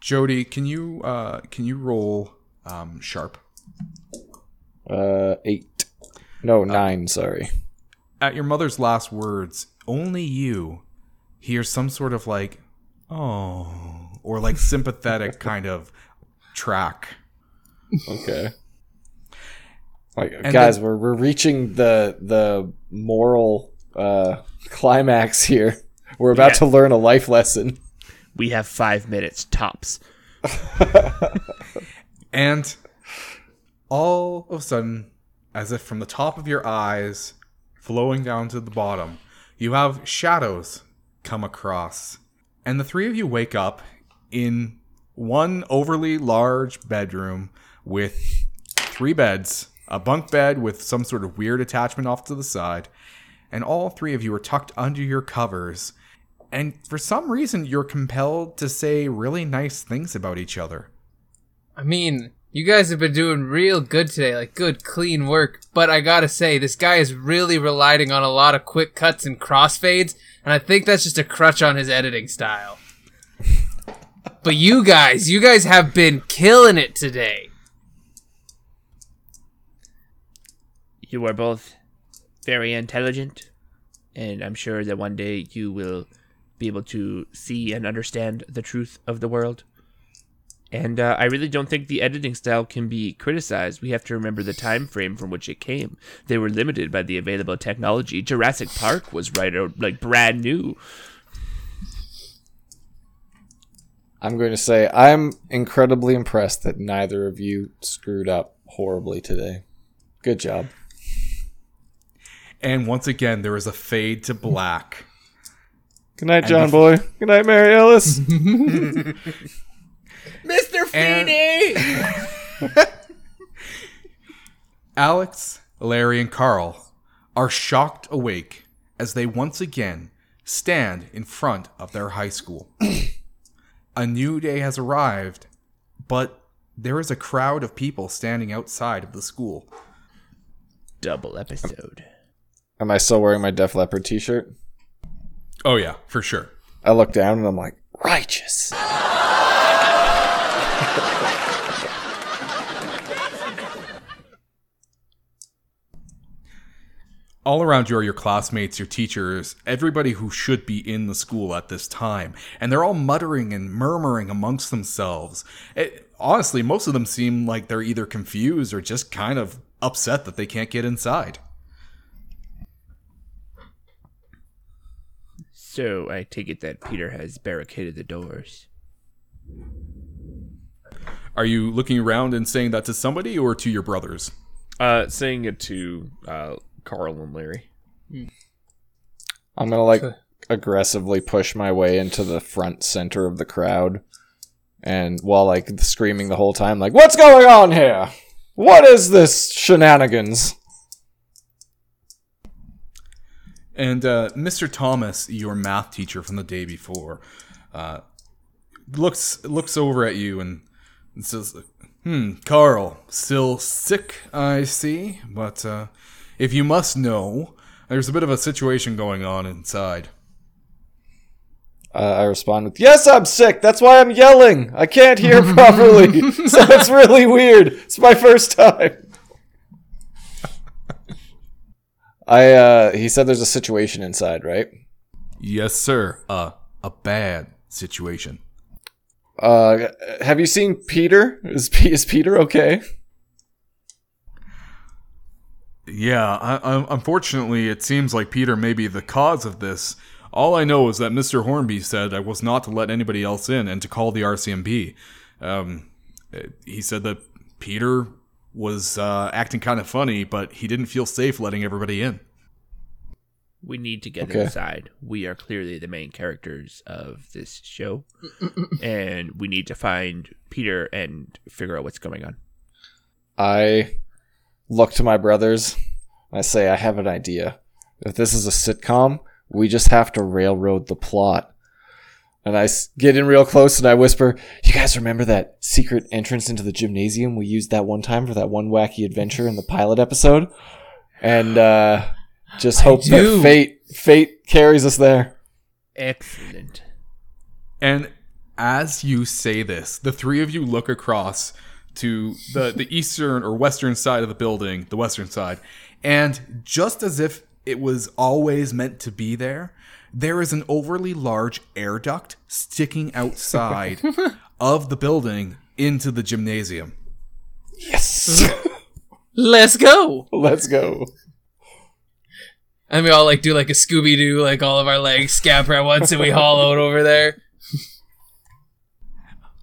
Jody, can you uh, can you roll um, sharp? Uh, eight. No, nine, sorry. At your mother's last words, only you hear some sort of like, oh, or like sympathetic kind of track. Okay. Like, And guys, then- we're, we're reaching the the moral uh, climax here. We're about Yeah. to learn a life lesson. We have five minutes tops. And all of a sudden, as if from the top of your eyes, flowing down to the bottom, you have shadows come across. And the three of you wake up in one overly large bedroom with three beds, a bunk bed with some sort of weird attachment off to the side, and all three of you are tucked under your covers. And for some reason, you're compelled to say really nice things about each other. I mean, you guys have been doing real good today, like good, clean work. But I gotta say, this guy is really relying on a lot of quick cuts and crossfades, and I think that's just a crutch on his editing style. but you guys, you guys have been killing it today. You are both very intelligent, and I'm sure that one day you will be able to see and understand the truth of the world. And uh, I really don't think the editing style can be criticized. We have to remember the time frame from which it came. They were limited by the available technology. Jurassic Park was right out like brand new. I'm going to say I'm incredibly impressed that neither of you screwed up horribly today. Good job. And once again, there is a fade to black. Good night, John the- Boy. Good night, Mary Ellis. Mr. And- Alex, Larry, and Carl are shocked awake as they once again stand in front of their high school. a new day has arrived, but there is a crowd of people standing outside of the school. Double episode. Am I still wearing my Def Leppard t-shirt? Oh, yeah, for sure. I look down and I'm like, righteous. all around you are your classmates, your teachers, everybody who should be in the school at this time. And they're all muttering and murmuring amongst themselves. It, honestly, most of them seem like they're either confused or just kind of upset that they can't get inside. So I take it that Peter has barricaded the doors. Are you looking around and saying that to somebody or to your brothers? Uh, saying it to uh, Carl and Larry. I'm gonna like aggressively push my way into the front center of the crowd, and while like screaming the whole time, like, "What's going on here? What is this shenanigans?" And uh, Mr. Thomas, your math teacher from the day before, uh, looks looks over at you and, and says, "Hmm, Carl, still sick, I see. But uh, if you must know, there's a bit of a situation going on inside." I respond with, "Yes, I'm sick. That's why I'm yelling. I can't hear properly, so it's really weird. It's my first time." I uh, he said there's a situation inside, right? Yes, sir. Uh, a bad situation. Uh, have you seen Peter? Is P- is Peter okay? Yeah, I, I, unfortunately, it seems like Peter may be the cause of this. All I know is that Mr. Hornby said I was not to let anybody else in and to call the RCMP. Um, he said that Peter was uh, acting kind of funny, but he didn't feel safe letting everybody in. We need to get Okay. inside. We are clearly the main characters of this show. and we need to find Peter and figure out what's going on. I look to my brothers. I say, I have an idea. If this is a sitcom, we just have to railroad the plot. And I get in real close and I whisper, You guys remember that secret entrance into the gymnasium we used that one time for that one wacky adventure in the pilot episode? And uh, just hope that fate fate carries us there. Excellent. And as you say this, the three of you look across to the, the eastern or western side of the building, the western side, and just as if it was always meant to be there, there is an overly large air duct sticking outside of the building into the gymnasium. Yes! Let's go. Let's go. And we all like do like a Scooby Doo, like all of our legs scamper at once, and we haul out over there.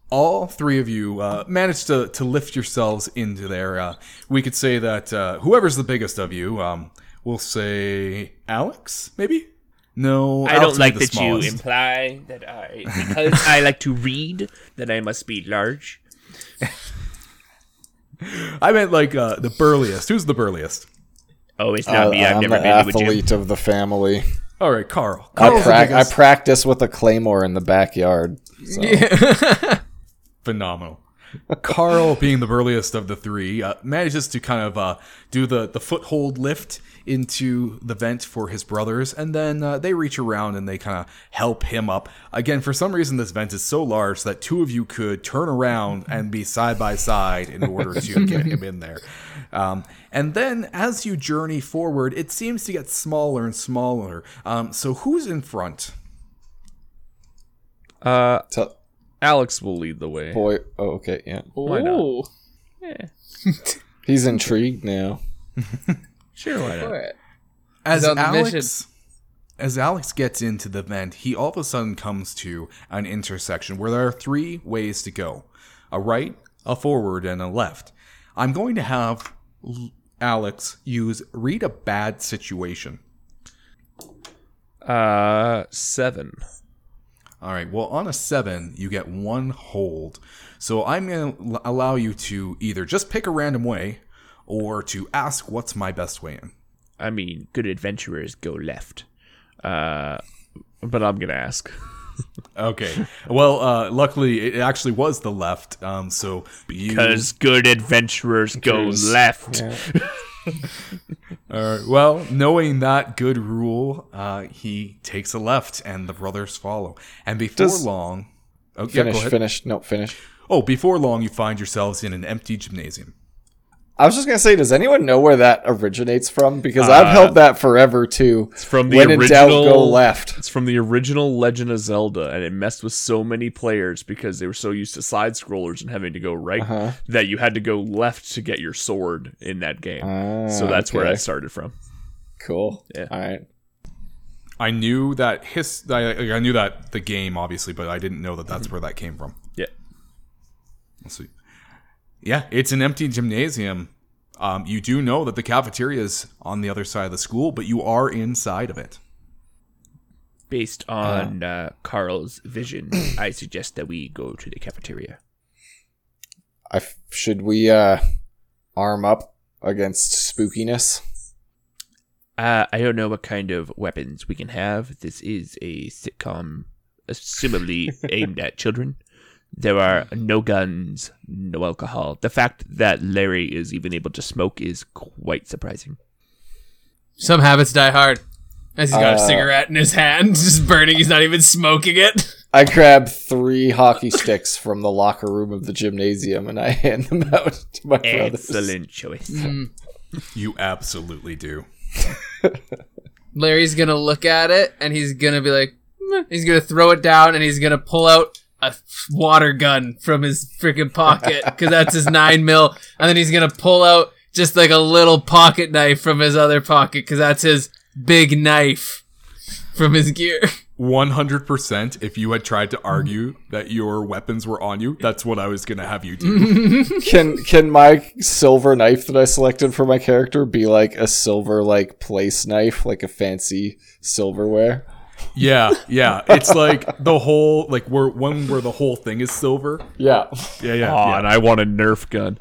all three of you uh, managed to, to lift yourselves into there. Uh, we could say that uh, whoever's the biggest of you, um, we'll say Alex, maybe? No, I Alex don't like be the that you imply that I, because I like to read, that I must be large. I meant like uh, the burliest. Who's the burliest? Oh, it's not Uh, me. I've I'm never the been to a athlete of the family. All right, Carl. I, Carl's the prac- I practice with a claymore in the backyard. So. phenomenal. Carl, being the burliest of the three, uh, manages to kind of uh, do the, the foothold lift into the vent for his brothers, and then uh, they reach around and they kind of help him up. Again, for some reason, this vent is so large that two of you could turn around and be side by side in order to get him in there. Um, and then, as you journey forward, it seems to get smaller and smaller. Um, so, who's in front? Uh, Tell- Alex will lead the way. boy, oh, okay, yeah. Why not? Ooh. He's intrigued now. Sure, why not? Alright. as on Alex mission. as Alex gets into the vent, he all of a sudden comes to an intersection where there are three ways to go: a right, a forward, and a left. I'm going to have Alex use read a bad situation. Uh, seven. All right. Well, on a seven, you get one hold. So I'm going to allow you to either just pick a random way or to ask what's my best way in. I mean, good adventurers go left. Uh, but I'm gonna ask. Okay. Well, uh, luckily, it actually was the left. Um, so you. Because good adventurers go Adventurers. left. All right. Well, knowing that good rule, uh, he takes a left, and the brothers follow. And before Does- long, oh, Finish, ahead. finish, no, finish. Oh, before long, you find yourselves in an empty gymnasium. I was just gonna say, does anyone know where that originates from? Because I've held that forever too. It's from the when in doubt, original- go left. It's from the original Legend of Zelda, and it messed with so many players because they were so used to side scrollers and having to go right Uh-huh. that you had to go left to get your sword in that game. Ah, so that's where I started from. Cool. Yeah. All right. I knew that his. I, I knew that the game, obviously, but I didn't know that that's where that came from. Yeah. Let's see. Yeah, it's an empty gymnasium. Um, you do know that the cafeteria is on the other side of the school, but you are inside of it. Based on uh, Carl's vision, I suggest that we go to the cafeteria. I f- should we uh arm up against spookiness? Uh, I don't know what kind of weapons we can have. This is a sitcom, assumably aimed at children. There are no guns, no alcohol. The fact that Larry is even able to smoke is quite surprising. Some habits die hard. As he's got a Uh, cigarette in his hand, just burning. He's not even smoking it. I grab three hockey sticks from the locker room of the gymnasium and I hand them out to my brothers. Excellent choice. You absolutely do. Larry's gonna look at it and he's gonna be like, "Meh." he's gonna throw it down and he's gonna pull out a water gun from his freaking pocket because that's his nine mil, and then he's gonna pull out just like a little pocket knife from his other pocket because that's his big knife from his gear. 100% if you had tried to argue that your weapons were on you, that's what I was going to have you do. Can can my silver knife that I selected for my character be like a silver like place knife, like a fancy silverware? Yeah, yeah. It's like the whole, like, where one where the whole thing is silver. Yeah. Yeah, yeah. Oh, yeah. and I want a Nerf gun.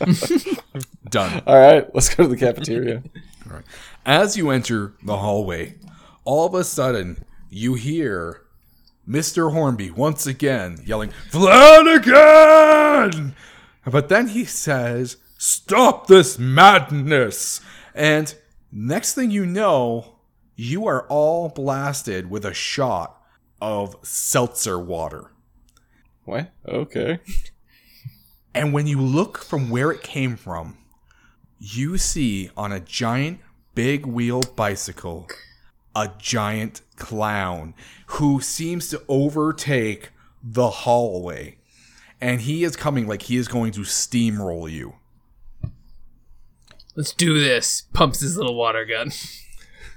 Done. All right, let's go to the cafeteria. All right. As you enter the hallway, all of a sudden you hear Mr. Hornby once again yelling, Flanagan! But then he says, Stop this madness! And next thing you know, you are all blasted with a shot of seltzer water. What? Okay. And when you look from where it came from, you see on a giant big wheel bicycle a giant clown who seems to overtake the hallway. And he is coming like he is going to steamroll you. Let's do this. Pumps his little water gun.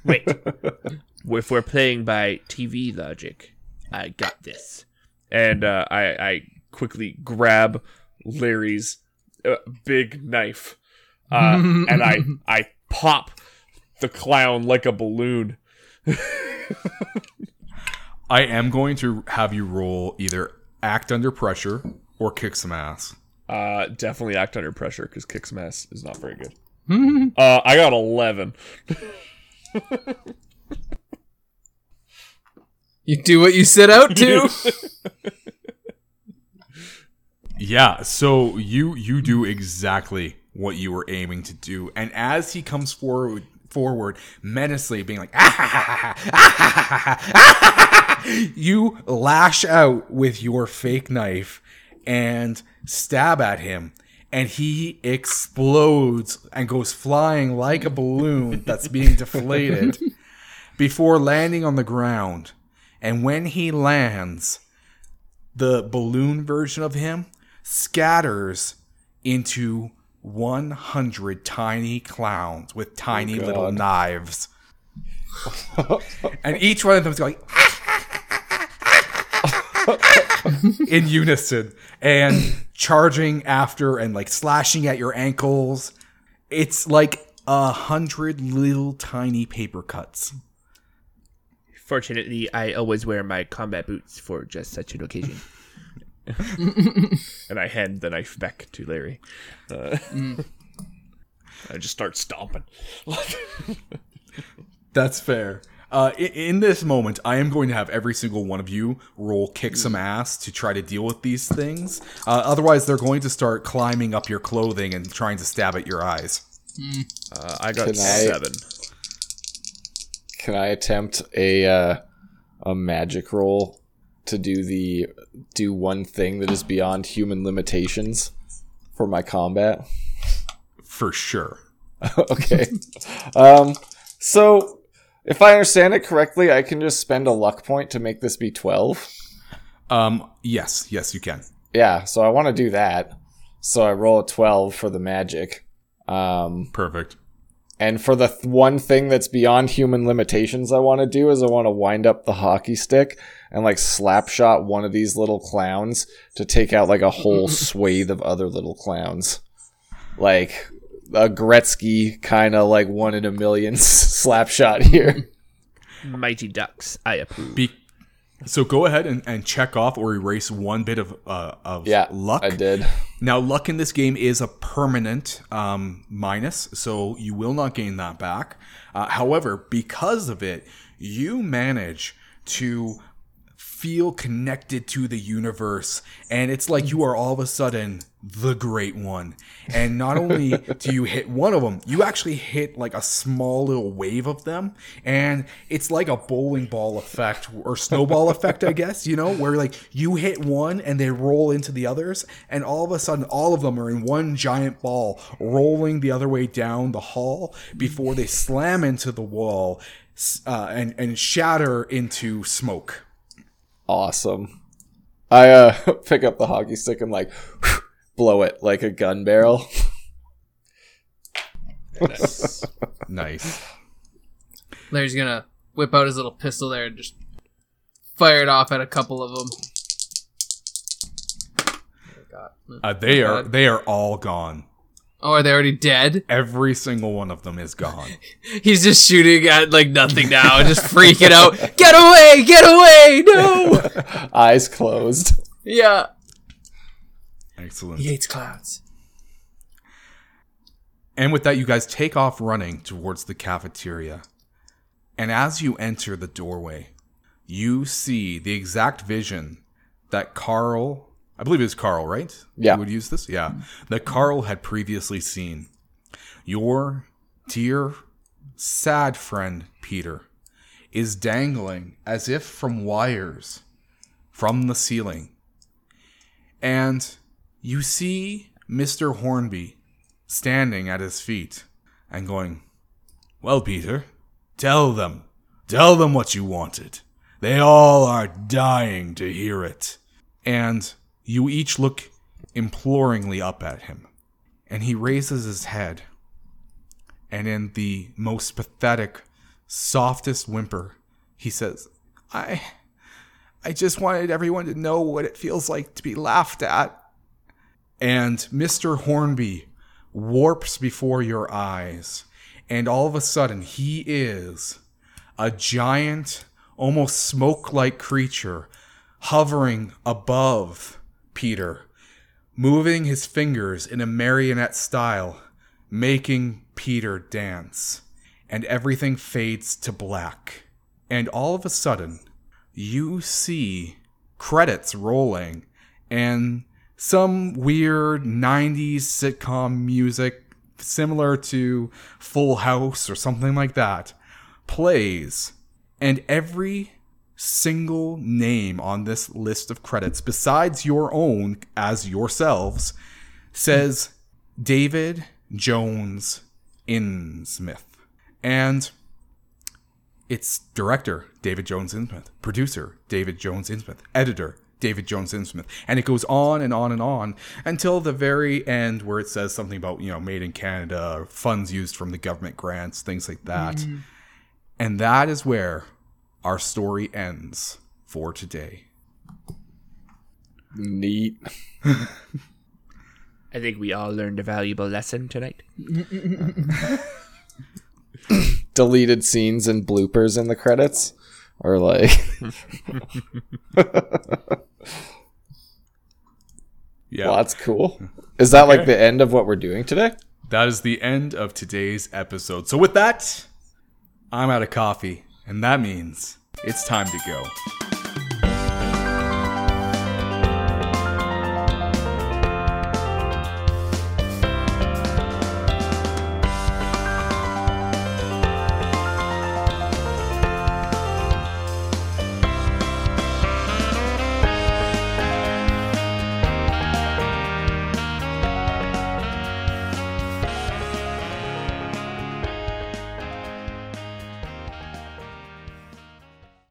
Wait. if we're playing by TV logic, I got this. and uh, I, I quickly grab Larry's uh, big knife, uh, and I I pop the clown like a balloon. I am going to have you roll either act under pressure or kick some ass. Uh, definitely act under pressure because kick some ass is not very good. uh, I got eleven. You do what you set out to. Yeah, so you you do exactly what you were aiming to do, and as he comes forward forward menacingly, being like, you lash out with your fake knife and stab at him, and he explodes and goes flying like a balloon that's being deflated before landing on the ground. And when he lands, the balloon version of him scatters into 100 tiny clowns with tiny oh, little knives. and each one of them is going in unison and charging after and like slashing at your ankles. It's like a hundred little tiny paper cuts. Fortunately, I always wear my combat boots for just such an occasion. and I hand the knife back to Larry. Uh, I just start stomping. That's fair. Uh, in, in this moment, I am going to have every single one of you roll kick some ass to try to deal with these things. Uh, otherwise, they're going to start climbing up your clothing and trying to stab at your eyes. Uh, I got Can I- seven. Can I attempt a uh, a magic roll to do the do one thing that is beyond human limitations for my combat? For sure. okay. Um, so if I understand it correctly, I can just spend a luck point to make this be twelve. Um, yes, yes, you can. Yeah, so I want to do that. So I roll a twelve for the magic. Um, Perfect. And for the th- one thing that's beyond human limitations, I want to do is I want to wind up the hockey stick and like slap shot one of these little clowns to take out like a whole swathe of other little clowns. Like a Gretzky kind of like one in a million slap shot here. Mighty Ducks, I approve. Be- so go ahead and, and check off or erase one bit of uh, of Yeah, luck. I did. Now, luck in this game is a permanent um, minus, so you will not gain that back. Uh, however, because of it, you manage to feel connected to the universe, and it's like you are all of a sudden the great one. And not only do you hit one of them, you actually hit like a small little wave of them, and it's like a bowling ball effect or snowball effect, I guess, you know, where like you hit one and they roll into the others, and all of a sudden, all of them are in one giant ball rolling the other way down the hall before they slam into the wall uh, and, and shatter into smoke. Awesome. I uh, pick up the hockey stick and like blow it like a gun barrel. Nice. Larry's gonna whip out his little pistol there and just fire it off at a couple of them. Uh, they are they are all gone. Oh, are they already dead? Every single one of them is gone. He's just shooting at like nothing now just freaking out. Get away! Get away! No! Eyes closed. Yeah. Excellent. He hates clouds. And with that, you guys take off running towards the cafeteria. And as you enter the doorway, you see the exact vision that Carl, I believe it was Carl, right? Yeah. You would use this? Yeah. That Carl had previously seen. Your dear, sad friend, Peter, is dangling as if from wires from the ceiling. And you see Mr. Hornby standing at his feet and going, Well, Peter, tell them. Tell them what you wanted. They all are dying to hear it. And you each look imploringly up at him. And he raises his head. And in the most pathetic, softest whimper, he says, I. I just wanted everyone to know what it feels like to be laughed at. And Mr. Hornby warps before your eyes. And all of a sudden, he is a giant, almost smoke like creature hovering above Peter, moving his fingers in a marionette style, making Peter dance. And everything fades to black. And all of a sudden, you see credits rolling and some weird 90s sitcom music similar to Full House or something like that plays and every single name on this list of credits besides your own as yourselves says David Jones Innsmouth. And it's director David Jones Innsmouth, producer David Jones Innsmouth, editor David Jones Innsmouth, and it goes on and on and on until the very end where it says something about you know made in Canada, funds used from the government grants, things like that, mm. and that is where our story ends for today. Neat. I think we all learned a valuable lesson tonight. Deleted scenes and bloopers in the credits. Or like Yeah, well, that's cool. Is that like the end of what we're doing today? that is the end of today's episode. So with that, I'm out of coffee, and that means it's time to go.